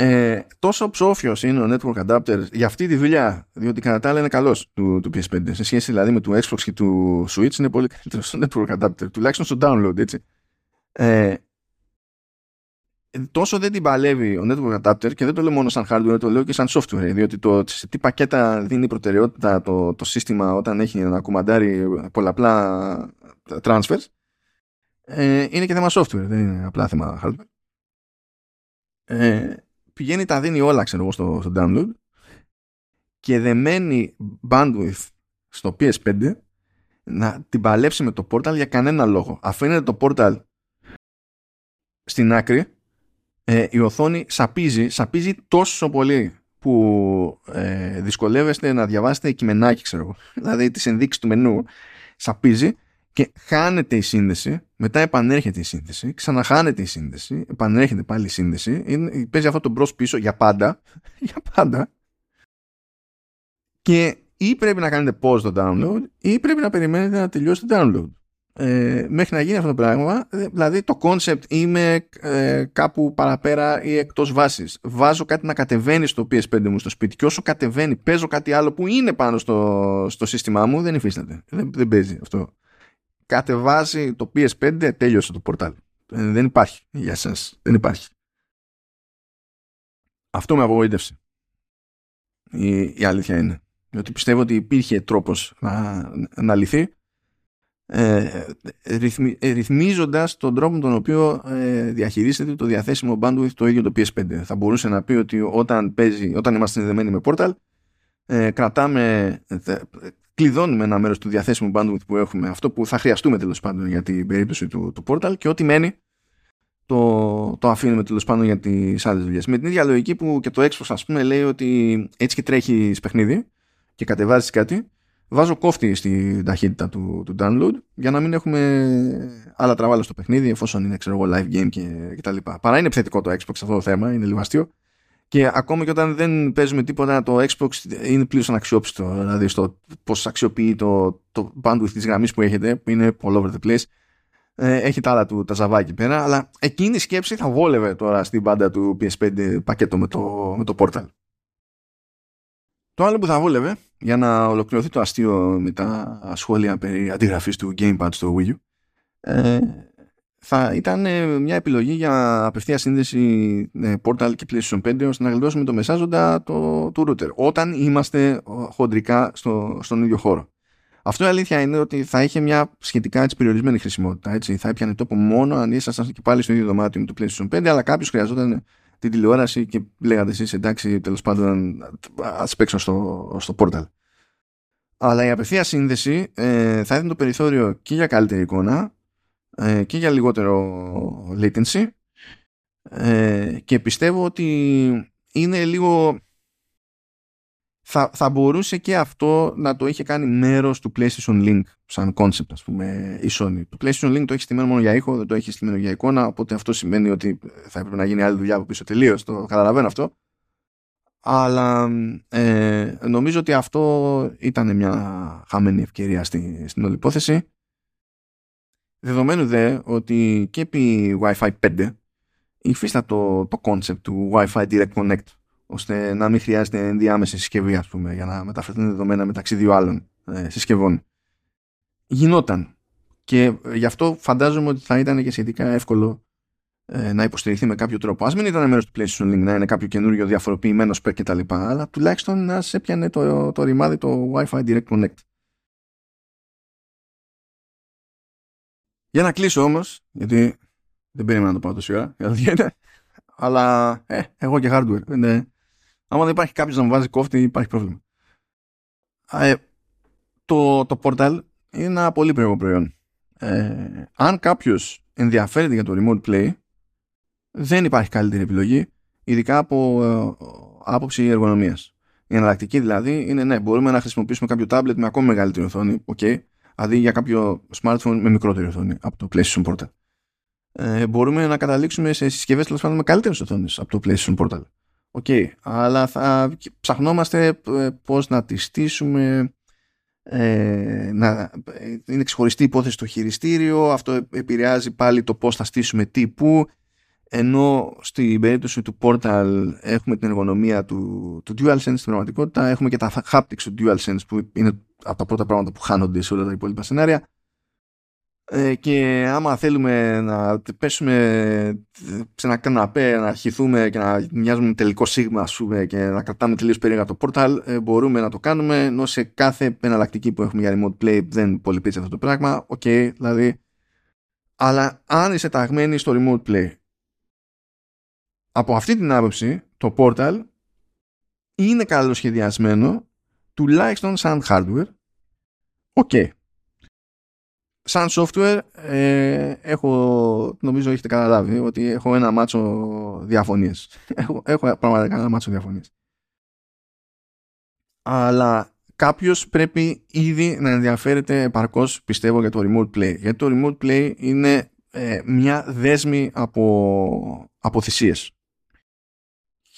ε, τόσο ψόφιος είναι ο network adapter για αυτή τη δουλειά, διότι κατά τα άλλα είναι καλός του, του PS5. Σε σχέση δηλαδή με του Xbox και του Switch, είναι πολύ καλύτερος στο network adapter, τουλάχιστον στο download, έτσι. Ε, τόσο δεν την παλεύει ο network adapter και δεν το λέω μόνο σαν hardware, το λέω και σαν software, διότι το σε τι πακέτα δίνει προτεραιότητα το, το σύστημα όταν έχει να κουμαντάρει πολλαπλά transfers, ε, είναι και θέμα software, δεν είναι απλά θέμα hardware. Ε, πηγαίνει τα δίνει όλα ξέρω εγώ στο, στο download και δεμένη bandwidth στο PS5 να την παλέψει με το portal για κανένα λόγο. Αφήνεται το portal στην άκρη ε, η οθόνη σαπίζει, σαπίζει τόσο πολύ που ε, δυσκολεύεστε να διαβάσετε κειμενάκι ξέρω εγώ. δηλαδή τις ενδείξεις του μενού σαπίζει και χάνεται η σύνδεση, μετά επανέρχεται η σύνδεση, ξαναχάνεται η σύνδεση, επανέρχεται πάλι η σύνδεση, είναι, παίζει αυτό το μπρος πίσω για πάντα, για πάντα και ή πρέπει να κάνετε pause το download ή πρέπει να περιμένετε να τελειώσει το download. Ε, μέχρι να γίνει αυτό το πράγμα, ε, δηλαδή το concept είμαι ε, κάπου παραπέρα ή εκτός βάσης. Βάζω κάτι να κατεβαίνει στο PS5 μου στο σπίτι και όσο κατεβαίνει παίζω κάτι άλλο που είναι πάνω στο, στο σύστημά μου, δεν υφίσταται. Δεν, δεν παίζει αυτό κατεβάζει το PS5, τέλειωσε το πορτάλ. Ε, δεν υπάρχει για εσάς. Δεν υπάρχει. Αυτό με απογοήτευσε. Η, η αλήθεια είναι. Διότι πιστεύω ότι υπήρχε τρόπος να, να λυθεί ε, ρυθμι, ε, ρυθμίζοντας τον τρόπο με τον οποίο ε, διαχειρίζεται το διαθέσιμο bandwidth το ίδιο το PS5. Θα μπορούσε να πει ότι όταν, παίζει, όταν είμαστε συνδεμένοι με Portal ε, κρατάμε κλειδώνουμε ένα μέρος του διαθέσιμου bandwidth που έχουμε, αυτό που θα χρειαστούμε τέλος πάντων για την περίπτωση του, του portal και ό,τι μένει το, το αφήνουμε τέλος πάντων για τις άλλες δουλειές. Με την ίδια λογική που και το Xbox, ας πούμε, λέει ότι έτσι και τρέχει παιχνίδι και κατεβάζεις κάτι, βάζω κόφτη στην ταχύτητα του, του download για να μην έχουμε άλλα τραβάλα στο παιχνίδι εφόσον είναι ξέρω εγώ live game και, και τα λοιπά. Παρά είναι επιθετικό το Xbox αυτό το θέμα, είναι λίγο αστείο και ακόμα και όταν δεν παίζουμε τίποτα, το Xbox είναι πλήρως αναξιόπιστο. Δηλαδή στο πώς αξιοποιεί το, το bandwidth της γραμμής που έχετε, που είναι all over the place. Ε, έχει τα άλλα του τα ζαβά εκεί πέρα, αλλά εκείνη η σκέψη θα βόλευε τώρα στην πάντα του PS5 πακέτο με το, με το Portal. Το άλλο που θα βόλευε για να ολοκληρωθεί το αστείο με τα σχόλια περί αντιγραφής του Gamepad στο Wii U ε, θα ήταν ε, μια επιλογή για απευθεία σύνδεση ε, Portal και PlayStation 5 ώστε να γλιτώσουμε το μεσάζοντα το, του router όταν είμαστε χοντρικά στο, στον ίδιο χώρο. Αυτό η αλήθεια είναι ότι θα είχε μια σχετικά έτσι, περιορισμένη χρησιμότητα. Έτσι. Θα έπιανε τόπο μόνο αν ήσασταν και πάλι στο ίδιο δωμάτιο με το PlayStation 5, αλλά κάποιος χρειαζόταν την τηλεόραση και λέγατε εσείς εντάξει, τέλος πάντων, ας παίξω στο, στο Portal. Αλλά η απευθεία σύνδεση ε, θα έδινε το περιθώριο και για καλύτερη εικόνα ε, και για λιγότερο latency ε, και πιστεύω ότι είναι λίγο θα, θα μπορούσε και αυτό να το είχε κάνει μέρος του PlayStation Link σαν concept ας πούμε η Sony. Το PlayStation Link το έχεις στημένο μόνο για ήχο, δεν το έχεις στημένο για εικόνα οπότε αυτό σημαίνει ότι θα έπρεπε να γίνει άλλη δουλειά από πίσω τελείως. το καταλαβαίνω αυτό αλλά ε, νομίζω ότι αυτό ήταν μια χαμένη ευκαιρία στη, στην όλη υπόθεση Δεδομένου δε ότι και επί Wi-Fi 5 υφίστατο το, το concept του Wi-Fi Direct Connect ώστε να μην χρειάζεται ενδιάμεση συσκευή ας πούμε, για να μεταφερθούν δεδομένα μεταξύ δύο άλλων ε, συσκευών. Γινόταν. Και γι' αυτό φαντάζομαι ότι θα ήταν και σχετικά εύκολο ε, να υποστηριχθεί με κάποιο τρόπο. Α μην ήταν μέρος του PlayStation Link να είναι κάποιο καινούριο διαφοροποιημένο spec κτλ. Αλλά τουλάχιστον να σε έπιανε το, το ρημάδι το Wi-Fi Direct Connect. Για να κλείσω όμως, γιατί δεν περίμενα να το πάω τόση ώρα, αλλά ε, εγώ και hardware. Ναι. Άμα δεν υπάρχει κάποιος να μου βάζει κόφτη, υπάρχει πρόβλημα. Ε, το, το portal είναι ένα πολύ περίεργο προϊόν. Ε, αν κάποιος ενδιαφέρεται για το remote play, δεν υπάρχει καλύτερη επιλογή, ειδικά από ε, άποψη εργονομίας. Η εναλλακτική δηλαδή είναι ναι, μπορούμε να χρησιμοποιήσουμε κάποιο tablet με ακόμη μεγαλύτερη οθόνη, okay, αντί για κάποιο smartphone με μικρότερη οθόνη από το PlayStation Portal. Ε, μπορούμε να καταλήξουμε σε συσκευές τέλος πάντων με καλύτερες οθόνες από το PlayStation Portal. OK, okay, αλλά θα ψαχνόμαστε ε, πώς να τη στήσουμε, ε, να, είναι ξεχωριστή υπόθεση στο χειριστήριο, αυτό επηρεάζει πάλι το πώς θα στήσουμε τι που, ενώ στην περίπτωση του Portal έχουμε την εργονομία του, του DualSense στην πραγματικότητα, έχουμε και τα haptics του DualSense που είναι από τα πρώτα πράγματα που χάνονται σε όλα τα υπόλοιπα σενάρια ε, και άμα θέλουμε να πέσουμε σε ένα καναπέ, να αρχιθούμε και να μοιάζουμε τελικό σίγμα ας πούμε, και να κρατάμε τελείως περίεργα το portal, ε, μπορούμε να το κάνουμε, ενώ σε κάθε εναλλακτική που έχουμε για remote play δεν πολυπαίζει αυτό το πράγμα. OK, okay, δηλαδή. Αλλά αν είσαι ταγμένοι στο remote play, από αυτή την άποψη, το portal είναι καλοσχεδιασμένο τουλάχιστον σαν hardware. OK. Okay σαν software ε, έχω, νομίζω έχετε καταλάβει ότι έχω ένα μάτσο διαφωνίες. έχω, έχω πραγματικά ένα μάτσο διαφωνίες. Αλλά κάποιος πρέπει ήδη να ενδιαφέρεται επαρκώς πιστεύω για το remote play. Γιατί το remote play είναι ε, μια δέσμη από, από θυσίες.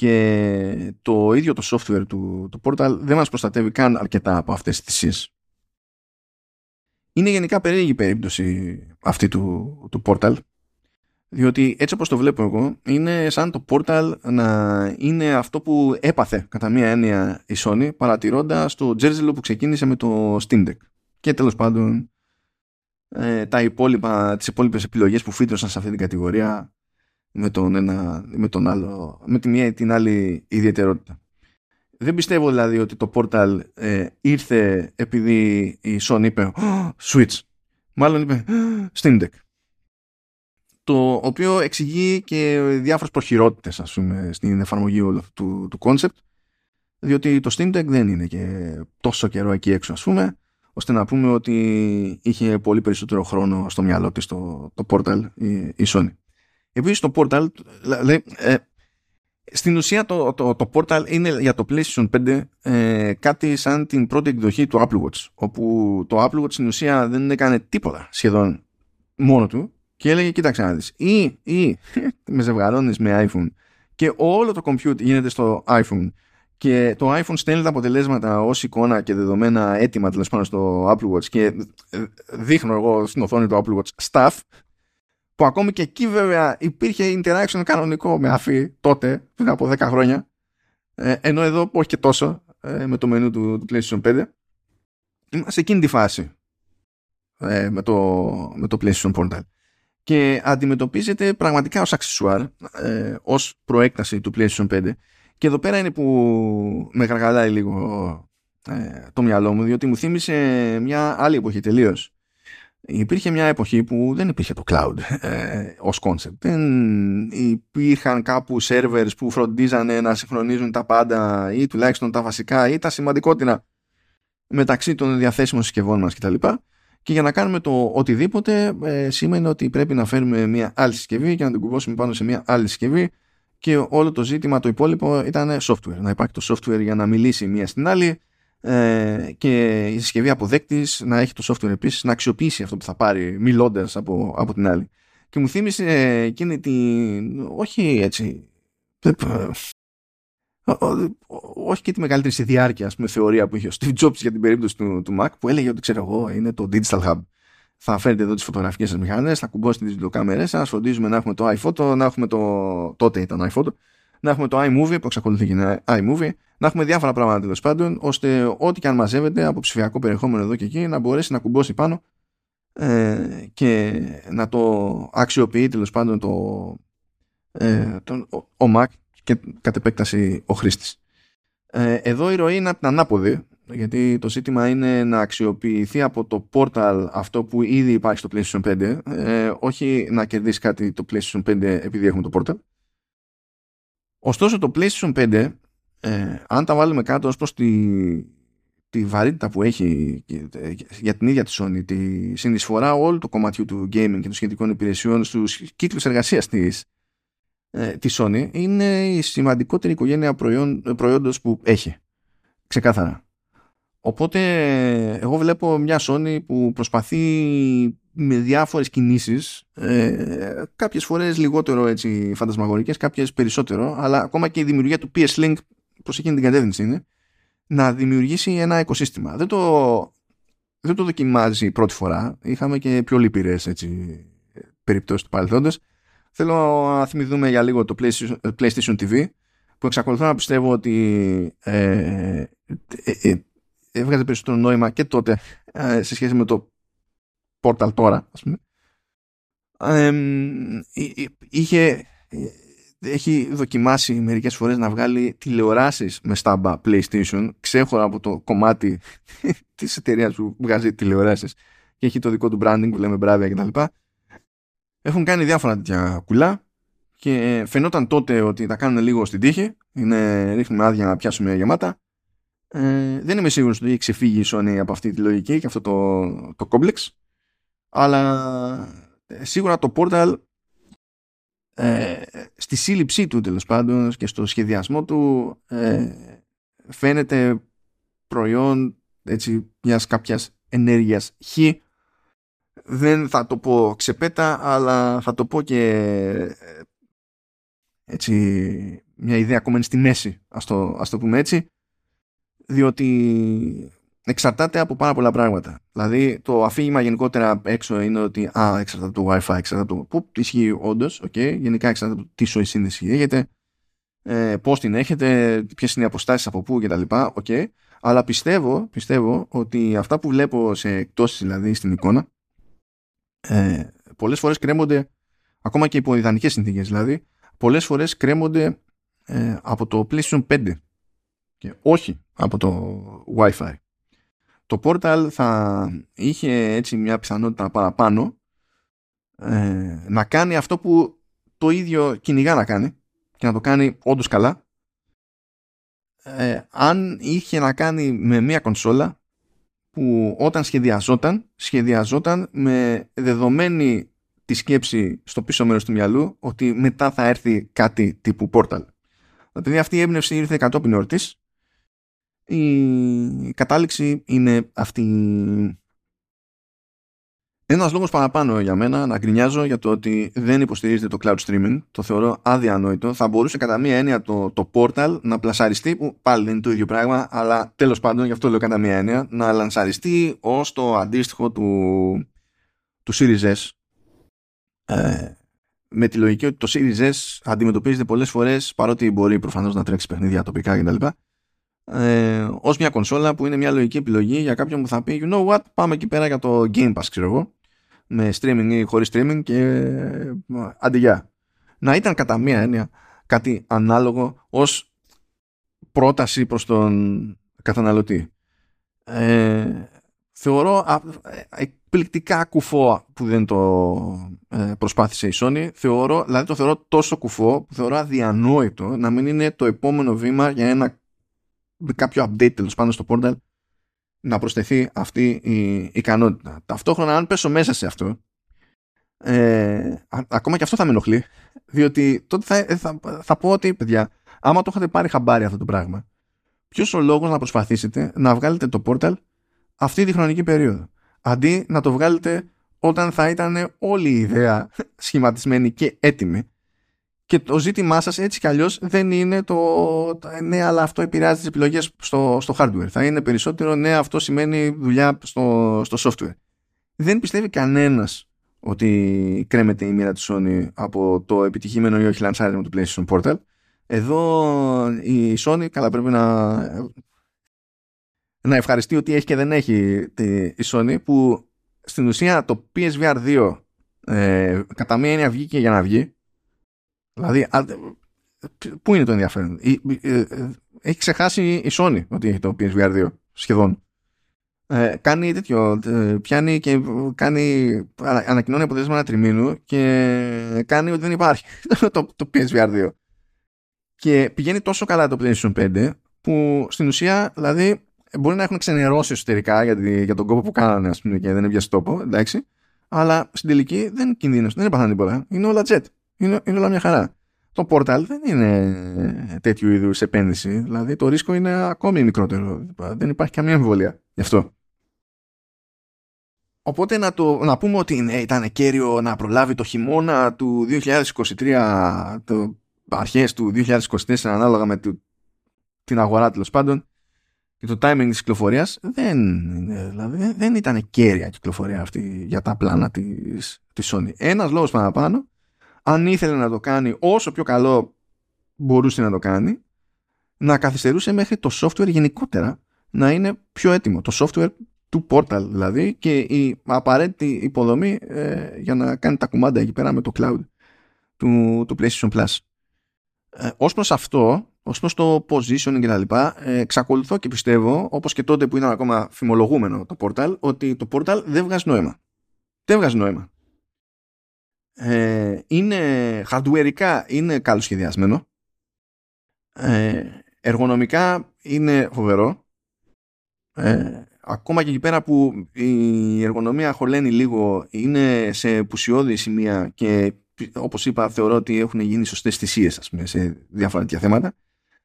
Και το ίδιο το software του, του Portal δεν μας προστατεύει καν αρκετά από αυτές τις θυσίες είναι γενικά περίεργη περίπτωση αυτή του, του Portal διότι έτσι όπως το βλέπω εγώ είναι σαν το Portal να είναι αυτό που έπαθε κατά μία έννοια η Sony παρατηρώντας το τζέρζελο που ξεκίνησε με το Steam Deck. Και τέλος πάντων ε, τα υπόλοιπα, τις υπόλοιπες επιλογές που φύτρωσαν σε αυτή την κατηγορία με τον, ένα, με τον άλλο, με τη μία ή την άλλη ιδιαιτερότητα. Δεν πιστεύω δηλαδή ότι το Portal ε, ήρθε επειδή η Sony είπε Switch. Μάλλον είπε Steam Deck. Το οποίο εξηγεί και διάφορες προχειρότητες ας πούμε στην εφαρμογή όλου του, του concept διότι το Steam Deck δεν είναι και τόσο καιρό εκεί έξω ας πούμε ώστε να πούμε ότι είχε πολύ περισσότερο χρόνο στο μυαλό της το, το Portal η, η Sony. Επίσης το Portal λέει, ε, στην ουσία το, το, το Portal είναι για το PlayStation 5 ε, κάτι σαν την πρώτη εκδοχή του Apple Watch όπου το Apple Watch στην ουσία δεν έκανε τίποτα σχεδόν μόνο του και έλεγε κοίταξε να δεις ή, ή με ζευγαρώνεις με iPhone και όλο το compute γίνεται στο iPhone και το iPhone στέλνει τα αποτελέσματα ως εικόνα και δεδομένα έτοιμα τέλος πάνω στο Apple Watch και ε, δείχνω εγώ στην οθόνη του Apple Watch stuff που ακόμη και εκεί βέβαια υπήρχε interaction κανονικό με αφή τότε, πριν από 10 χρόνια. Ε, ενώ εδώ όχι και τόσο. ε, με το μενού του, του PlayStation 5 είμαστε σε εκείνη τη φάση ε, με, το, με το PlayStation Portal και αντιμετωπίζεται πραγματικά ως αξισουάρ ε, ως προέκταση του PlayStation 5 και εδώ πέρα είναι που με καργαλάει λίγο ε, το μυαλό μου διότι μου θύμισε μια άλλη εποχή τελείως. Υπήρχε μια εποχή που δεν υπήρχε το cloud ε, ως concept. Δεν υπήρχαν κάπου servers που φροντίζανε να συγχρονίζουν τα πάντα ή τουλάχιστον τα βασικά ή τα σημαντικότερα μεταξύ των διαθέσιμων συσκευών μας κτλ. Και για να κάνουμε το οτιδήποτε ε, σημαίνει ότι πρέπει να φέρουμε μια άλλη συσκευή και να την κουμπώσουμε πάνω σε μια άλλη συσκευή και όλο το ζήτημα το υπόλοιπο ήταν software. Να υπάρχει το software για να μιλήσει μία στην άλλη ε, και η συσκευή αποδέκτης να έχει το software επίσης να αξιοποιήσει αυτό που θα πάρει μιλώντας από, από την άλλη. Και μου θύμισε εκείνη την... όχι έτσι... Όχι και τη μεγαλύτερη σε διάρκεια ας πούμε, θεωρία που είχε ο Steve Jobs για την περίπτωση του, του Mac που έλεγε ότι ξέρω εγώ είναι το Digital Hub θα φέρετε εδώ τις φωτογραφικές σας μηχανές, θα κουμπώσετε τις βιντεοκάμερές σας, φροντίζουμε να έχουμε το iPhoto, να έχουμε το... τότε ήταν iPhoto, να έχουμε το iMovie που εξακολουθεί και είναι iMovie, να έχουμε διάφορα πράγματα τέλος πάντων, ώστε ό,τι και αν μαζεύεται από ψηφιακό περιεχόμενο εδώ και εκεί να μπορέσει να κουμπώσει πάνω ε, και να το αξιοποιεί τέλος πάντων το, ε, το, ο, Mac και κατ' επέκταση ο χρήστης. Ε, εδώ η ροή είναι από την ανάποδη γιατί το ζήτημα είναι να αξιοποιηθεί από το portal αυτό που ήδη υπάρχει στο PlayStation 5 ε, όχι να κερδίσει κάτι το PlayStation 5 επειδή έχουμε το portal ωστόσο το PlayStation 5 ε, αν τα βάλουμε κάτω ως προς τη, τη βαρύτητα που έχει για την ίδια τη Sony τη συνεισφορά όλου του κομματιού του gaming και των σχετικών υπηρεσιών στους κύκλους εργασίας της ε, της Sony είναι η σημαντικότερη οικογένεια προϊόν, προϊόντος που έχει. Ξεκάθαρα Οπότε εγώ βλέπω μια Sony που προσπαθεί με διάφορες κινήσεις ε, κάποιες φορές λιγότερο έτσι φαντασμαγορικές, κάποιες περισσότερο αλλά ακόμα και η δημιουργία του PS Link προς εκείνη την κατεύθυνση είναι να δημιουργήσει ένα οικοσύστημα. Δεν το, δεν το δοκιμάζει πρώτη φορά. Είχαμε και πιο λυπηρές έτσι, περιπτώσεις του παρελθόντος. Θέλω να θυμηθούμε για λίγο το PlayStation, TV που εξακολουθώ να πιστεύω ότι ε, ε, ε έβγαζε περισσότερο νόημα και τότε ε, σε σχέση με το Portal τώρα, ας πούμε. είχε, έχει δοκιμάσει μερικές φορές να βγάλει τηλεοράσεις με στάμπα PlayStation ξέχωρα από το κομμάτι της εταιρείας που βγάζει τηλεοράσεις και έχει το δικό του branding που λέμε μπράβια κτλ. Έχουν κάνει διάφορα τέτοια κουλά και φαινόταν τότε ότι τα κάνουν λίγο στην τύχη. Είναι, ρίχνουμε άδεια να πιάσουμε γεμάτα. Ε, δεν είμαι σίγουρος ότι έχει ξεφύγει η Sony από αυτή τη λογική και αυτό το, το complex αλλά ε, σίγουρα το Portal ε, στη σύλληψή του τέλος πάντων και στο σχεδιασμό του ε, φαίνεται προϊόν έτσι, μιας κάποιας ενέργειας χ. Δεν θα το πω ξεπέτα αλλά θα το πω και ε, έτσι μια ιδέα κομμένη στη μέση ας το, ας το πούμε έτσι διότι εξαρτάται από πάρα πολλά πράγματα. Δηλαδή το αφήγημα γενικότερα έξω είναι ότι α, εξαρτάται από το Wi-Fi, εξαρτάται από το... Που ισχύει όντως, okay. γενικά εξαρτάται από το τι σοϊ σύνδεση έχετε, ε, πώς την έχετε, ποιες είναι οι αποστάσεις από πού κτλ. Okay. Αλλά πιστεύω, πιστεύω ότι αυτά που βλέπω σε εκτόσεις δηλαδή στην εικόνα ε, πολλές φορές κρέμονται ακόμα και υπό ιδανικές συνθήκες δηλαδή πολλές φορές κρέμονται ε, από το PlayStation 5 και όχι από το Wi-Fi. Το Portal θα είχε έτσι μια πιθανότητα παραπάνω ε, να κάνει αυτό που το ίδιο κυνηγά να κάνει και να το κάνει όντως καλά ε, αν είχε να κάνει με μια κονσόλα που όταν σχεδιαζόταν σχεδιαζόταν με δεδομένη τη σκέψη στο πίσω μέρος του μυαλού ότι μετά θα έρθει κάτι τύπου Portal. Δηλαδή αυτή η έμπνευση ήρθε κατόπιν ορτής η κατάληξη είναι αυτή. Ένα λόγος παραπάνω για μένα να γκρινιάζω για το ότι δεν υποστηρίζεται το cloud streaming. Το θεωρώ αδιανόητο. Θα μπορούσε κατά μία έννοια το, το portal να πλασαριστεί, που πάλι δεν είναι το ίδιο πράγμα, αλλά τέλος πάντων, γι' αυτό λέω κατά μία έννοια, να λανσαριστεί ως το αντίστοιχο του, του Series S. Ε, με τη λογική ότι το Series S αντιμετωπίζεται πολλές φορές, παρότι μπορεί προφανώς να τρέξει παιχνίδια τοπικά κτλ ε, ως μια κονσόλα που είναι μια λογική επιλογή για κάποιον που θα πει you know what πάμε εκεί πέρα για το Game Pass ξέρω εγώ με streaming ή χωρίς streaming και ε, αντιγιά να ήταν κατά μία έννοια κάτι ανάλογο ως πρόταση προς τον καταναλωτή ε, θεωρώ εκπληκτικά κουφό που δεν το ε, προσπάθησε η Sony. Θεωρώ, δηλαδή το θεωρώ τόσο κουφό που θεωρώ αδιανόητο να μην είναι το επόμενο βήμα για ένα κάποιο update τέλος πάντων στο portal να προσθεθεί αυτή η ικανότητα. Ταυτόχρονα αν πέσω μέσα σε αυτό ε, ακόμα και αυτό θα με ενοχλεί διότι τότε θα, ε, θα, θα πω ότι παιδιά άμα το είχατε πάρει χαμπάρι αυτό το πράγμα ποιος ο λόγος να προσπαθήσετε να βγάλετε το portal αυτή τη χρονική περίοδο; Αντί να το βγάλετε όταν θα ήταν όλη η ιδέα σχηματισμένη και έτοιμη και το ζήτημά σας έτσι κι αλλιώς δεν είναι το ναι αλλά αυτό επηρεάζει τις επιλογές στο, στο hardware. Θα είναι περισσότερο ναι αυτό σημαίνει δουλειά στο, στο software. Δεν πιστεύει κανένας ότι κρέμεται η μοίρα της Sony από το επιτυχημένο ή όχι λανσάρισμα του PlayStation Portal. Εδώ η Sony καλά πρέπει να να ευχαριστεί ότι έχει και δεν έχει τη, η Sony που στην ουσία το PSVR 2 ε, κατά μία έννοια βγήκε για να βγει δηλαδή πού είναι το ενδιαφέρον; Ε, ε, έχει ξεχάσει η Sony ότι έχει το PSVR 2 σχεδόν ε, κάνει τέτοιο ε, πιάνει και κάνει ανακοινώνει αποτέλεσμα τριμήνου και κάνει ότι δεν υπάρχει το, το PSVR 2 και πηγαίνει τόσο καλά το PlayStation 5 που στην ουσία δηλαδή μπορεί να έχουν ξενερώσει εσωτερικά για, τη, για τον κόπο που κάνανε ας πούμε, και δεν έβγαινε τόπο, εντάξει. Αλλά στην τελική δεν κινδύνευσε, δεν έπαθαν τίποτα. Είναι όλα jet. Είναι, είναι όλα μια χαρά. Το portal δεν είναι τέτοιου είδους επένδυση. Δηλαδή το ρίσκο είναι ακόμη μικρότερο. Δεν υπάρχει καμία εμβολία γι' αυτό. Οπότε να, το, να πούμε ότι ναι, ήταν κέριο να προλάβει το χειμώνα του 2023, το αρχές του 2024 ανάλογα με την αγορά τέλος πάντων και το timing της κυκλοφορίας δεν, δηλαδή, δεν ήταν κέρια κυκλοφορία αυτή για τα πλάνα της, της Sony. Ένας λόγος παραπάνω, αν ήθελε να το κάνει όσο πιο καλό μπορούσε να το κάνει, να καθυστερούσε μέχρι το software γενικότερα να είναι πιο έτοιμο. Το software του Portal δηλαδή και η απαραίτητη υποδομή ε, για να κάνει τα κουμάντα εκεί πέρα με το cloud του, του PlayStation Plus. Ε, ως προς αυτό ως προς το positioning και τα λοιπά, ε, εξακολουθώ και πιστεύω, όπως και τότε που ήταν ακόμα φημολογούμενο το portal, ότι το portal δεν βγάζει νόημα. Δεν βγάζει νόημα. Ε, είναι hardwareικά είναι καλοσχεδιασμένο. Ε, εργονομικά είναι φοβερό. Ε, ακόμα και εκεί πέρα που η εργονομία χωλαίνει λίγο είναι σε πουσιώδη σημεία και όπως είπα θεωρώ ότι έχουν γίνει σωστές θυσίες σε διάφορα τέτοια θέματα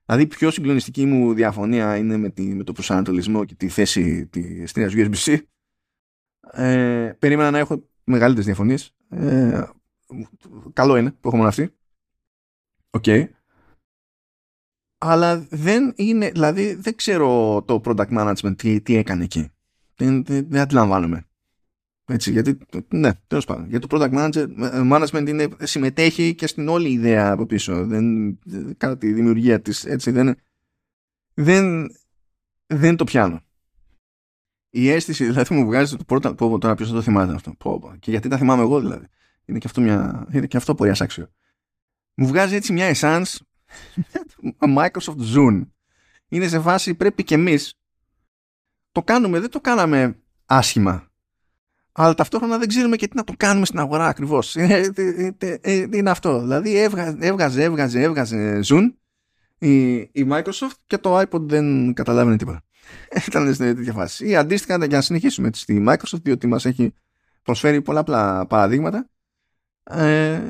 Δηλαδή πιο συγκλονιστική μου διαφωνία είναι με, τη, με το προσανατολισμό και τη θέση της θύρας USB-C. Ε, περίμενα να έχω μεγαλύτερες διαφωνίες. Ε, καλό είναι που έχω μόνο αυτή. OK. Okay. Αλλά δεν είναι, δηλαδή δεν ξέρω το product management τι, τι έκανε εκεί. Δεν, δεν, δεν αντιλαμβάνομαι. Έτσι, γιατί, ναι, τέλος πάντων. Γιατί το product manager, management είναι, συμμετέχει και στην όλη ιδέα από πίσω. Δεν, κατά τη δημιουργία της. Έτσι, δεν, δεν, δεν το πιάνω. Η αίσθηση δηλαδή μου βγάζει το πρώτο. Πω, τώρα ποιος θα το θυμάται αυτό. Πω, πω. Και γιατί τα θυμάμαι εγώ δηλαδή. Είναι και αυτό, μια, είναι και αυτό πορεία άξιο. Μου βγάζει έτσι μια essence Microsoft Zoom. Είναι σε φάση πρέπει και εμείς το κάνουμε, δεν το κάναμε άσχημα αλλά ταυτόχρονα δεν ξέρουμε και τι να το κάνουμε στην αγορά ακριβώς. Ε, είναι αυτό. Δηλαδή έβγαζε, έβγαζε, έβγαζε Zoom η, η Microsoft και το iPod δεν καταλάβαινε τίποτα. Ήταν στην τέτοια φάση. Ή αντίστοιχα, για να συνεχίσουμε στη Microsoft, διότι μας έχει προσφέρει πολλαπλά παραδείγματα. Ε,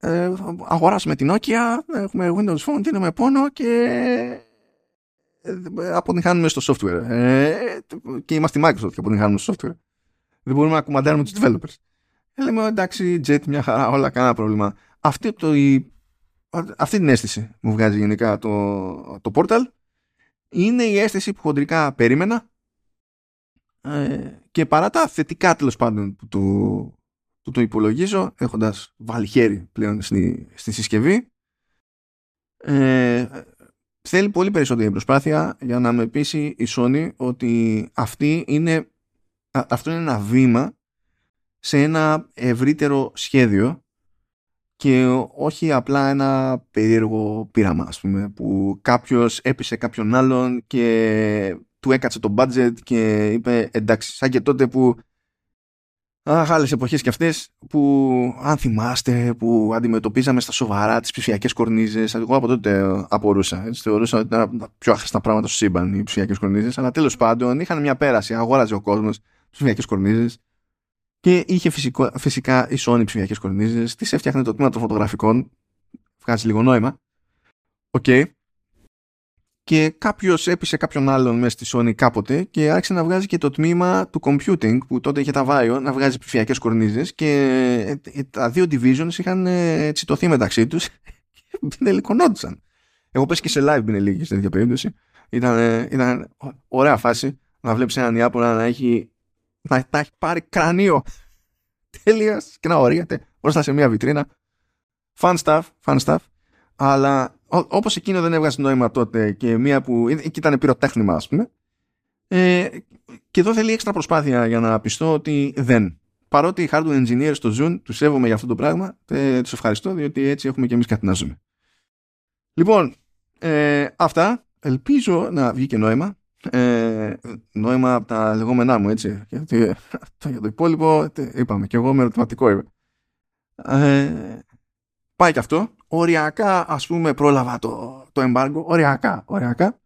ε, αγοράσουμε την Nokia, έχουμε Windows Phone, δίνουμε πόνο και ε, αποτυγχάνουμε στο software. Ε, και είμαστε Microsoft και αποτυγχάνουμε στο software δεν μπορούμε να κουμαντάρουμε τους developers. Ε, λέμε εντάξει, Jet, μια χαρά, όλα, κανένα πρόβλημα. Αυτή, το, η, αυτή την αίσθηση μου βγάζει γενικά το, το Portal. Είναι η αίσθηση που χοντρικά περίμενα. Ε, και παρά τα θετικά τέλος πάντων που το, που το υπολογίζω έχοντας βάλει χέρι πλέον στη, στη συσκευή ε, θέλει πολύ περισσότερη προσπάθεια για να με πείσει η Sony ότι αυτή είναι, αυτό είναι ένα βήμα σε ένα ευρύτερο σχέδιο και όχι απλά ένα περίεργο πείραμα ας πούμε που κάποιος έπεισε κάποιον άλλον και του έκατσε το budget και είπε εντάξει σαν και τότε που Αχ, άλλες εποχές και αυτές που, αν θυμάστε, που αντιμετωπίζαμε στα σοβαρά τις ψηφιακές κορνίζες. Εγώ από τότε απορούσα. Έτσι, θεωρούσα ότι ήταν τα πιο άχρηστα πράγματα στο σύμπαν οι ψηφιακές κορνίζες. Αλλά τέλος πάντων είχαν μια πέραση. Αγόραζε ο κόσμος ψηφιακές κορνίζες. Και είχε φυσικό, φυσικά η Sony ψηφιακές κορνίζες. Τις έφτιαχνε το τμήμα των φωτογραφικών. Βγάζει λίγο νόημα. OK. Okay και κάποιος έπεισε κάποιον άλλον μέσα στη Sony κάποτε και άρχισε να βγάζει και το τμήμα του computing που τότε είχε τα Vaio να βγάζει ψηφιακές κορνίζες και ε, τα δύο divisions είχαν ε, τσιτωθεί μεταξύ τους και μπινελικονόντουσαν. Εγώ έπεσα και σε live μπινελίκι σε τέτοια περίπτωση. Ήταν, ε, ήταν ωραία φάση να βλέπεις έναν Ιάπωνα να έχει, να τα έχει πάρει κρανίο τέλειας και να ορίαται μπροστά σε μια βιτρίνα. Fun stuff, fun stuff. Αλλά όπως εκείνο δεν έβγαζε νόημα τότε και μία που εκεί ήταν πυροτέχνημα ας πούμε ε, και εδώ θέλει έξτρα προσπάθεια για να πιστώ ότι δεν. Παρότι οι hardware engineers το ζουν, τους σέβομαι για αυτό το πράγμα, ε, τους ευχαριστώ διότι έτσι έχουμε και εμείς κάτι να ζούμε. Λοιπόν, ε, αυτά. Ελπίζω να βγει και νόημα. Ε, νόημα από τα λεγόμενά μου, έτσι. Γιατί για το υπόλοιπο, είπαμε, και εγώ με ερωτηματικό είμαι. Ε, πάει και αυτό οριακά ας πούμε πρόλαβα το, το εμπάργκο, οριακά, οριακά.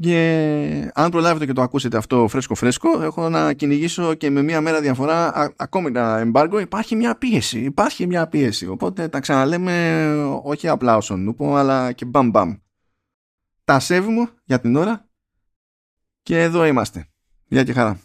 Και αν προλάβετε και το ακούσετε αυτό φρέσκο φρέσκο, έχω να κυνηγήσω και με μία μέρα διαφορά α, ακόμη ένα εμπάργκο. Υπάρχει μια πίεση, υπάρχει μια πίεση. Οπότε τα ξαναλέμε όχι απλά όσον νούπο, αλλά και μπαμ μπαμ. Τα σέβη μου για την ώρα και εδώ είμαστε. Γεια και χαρά.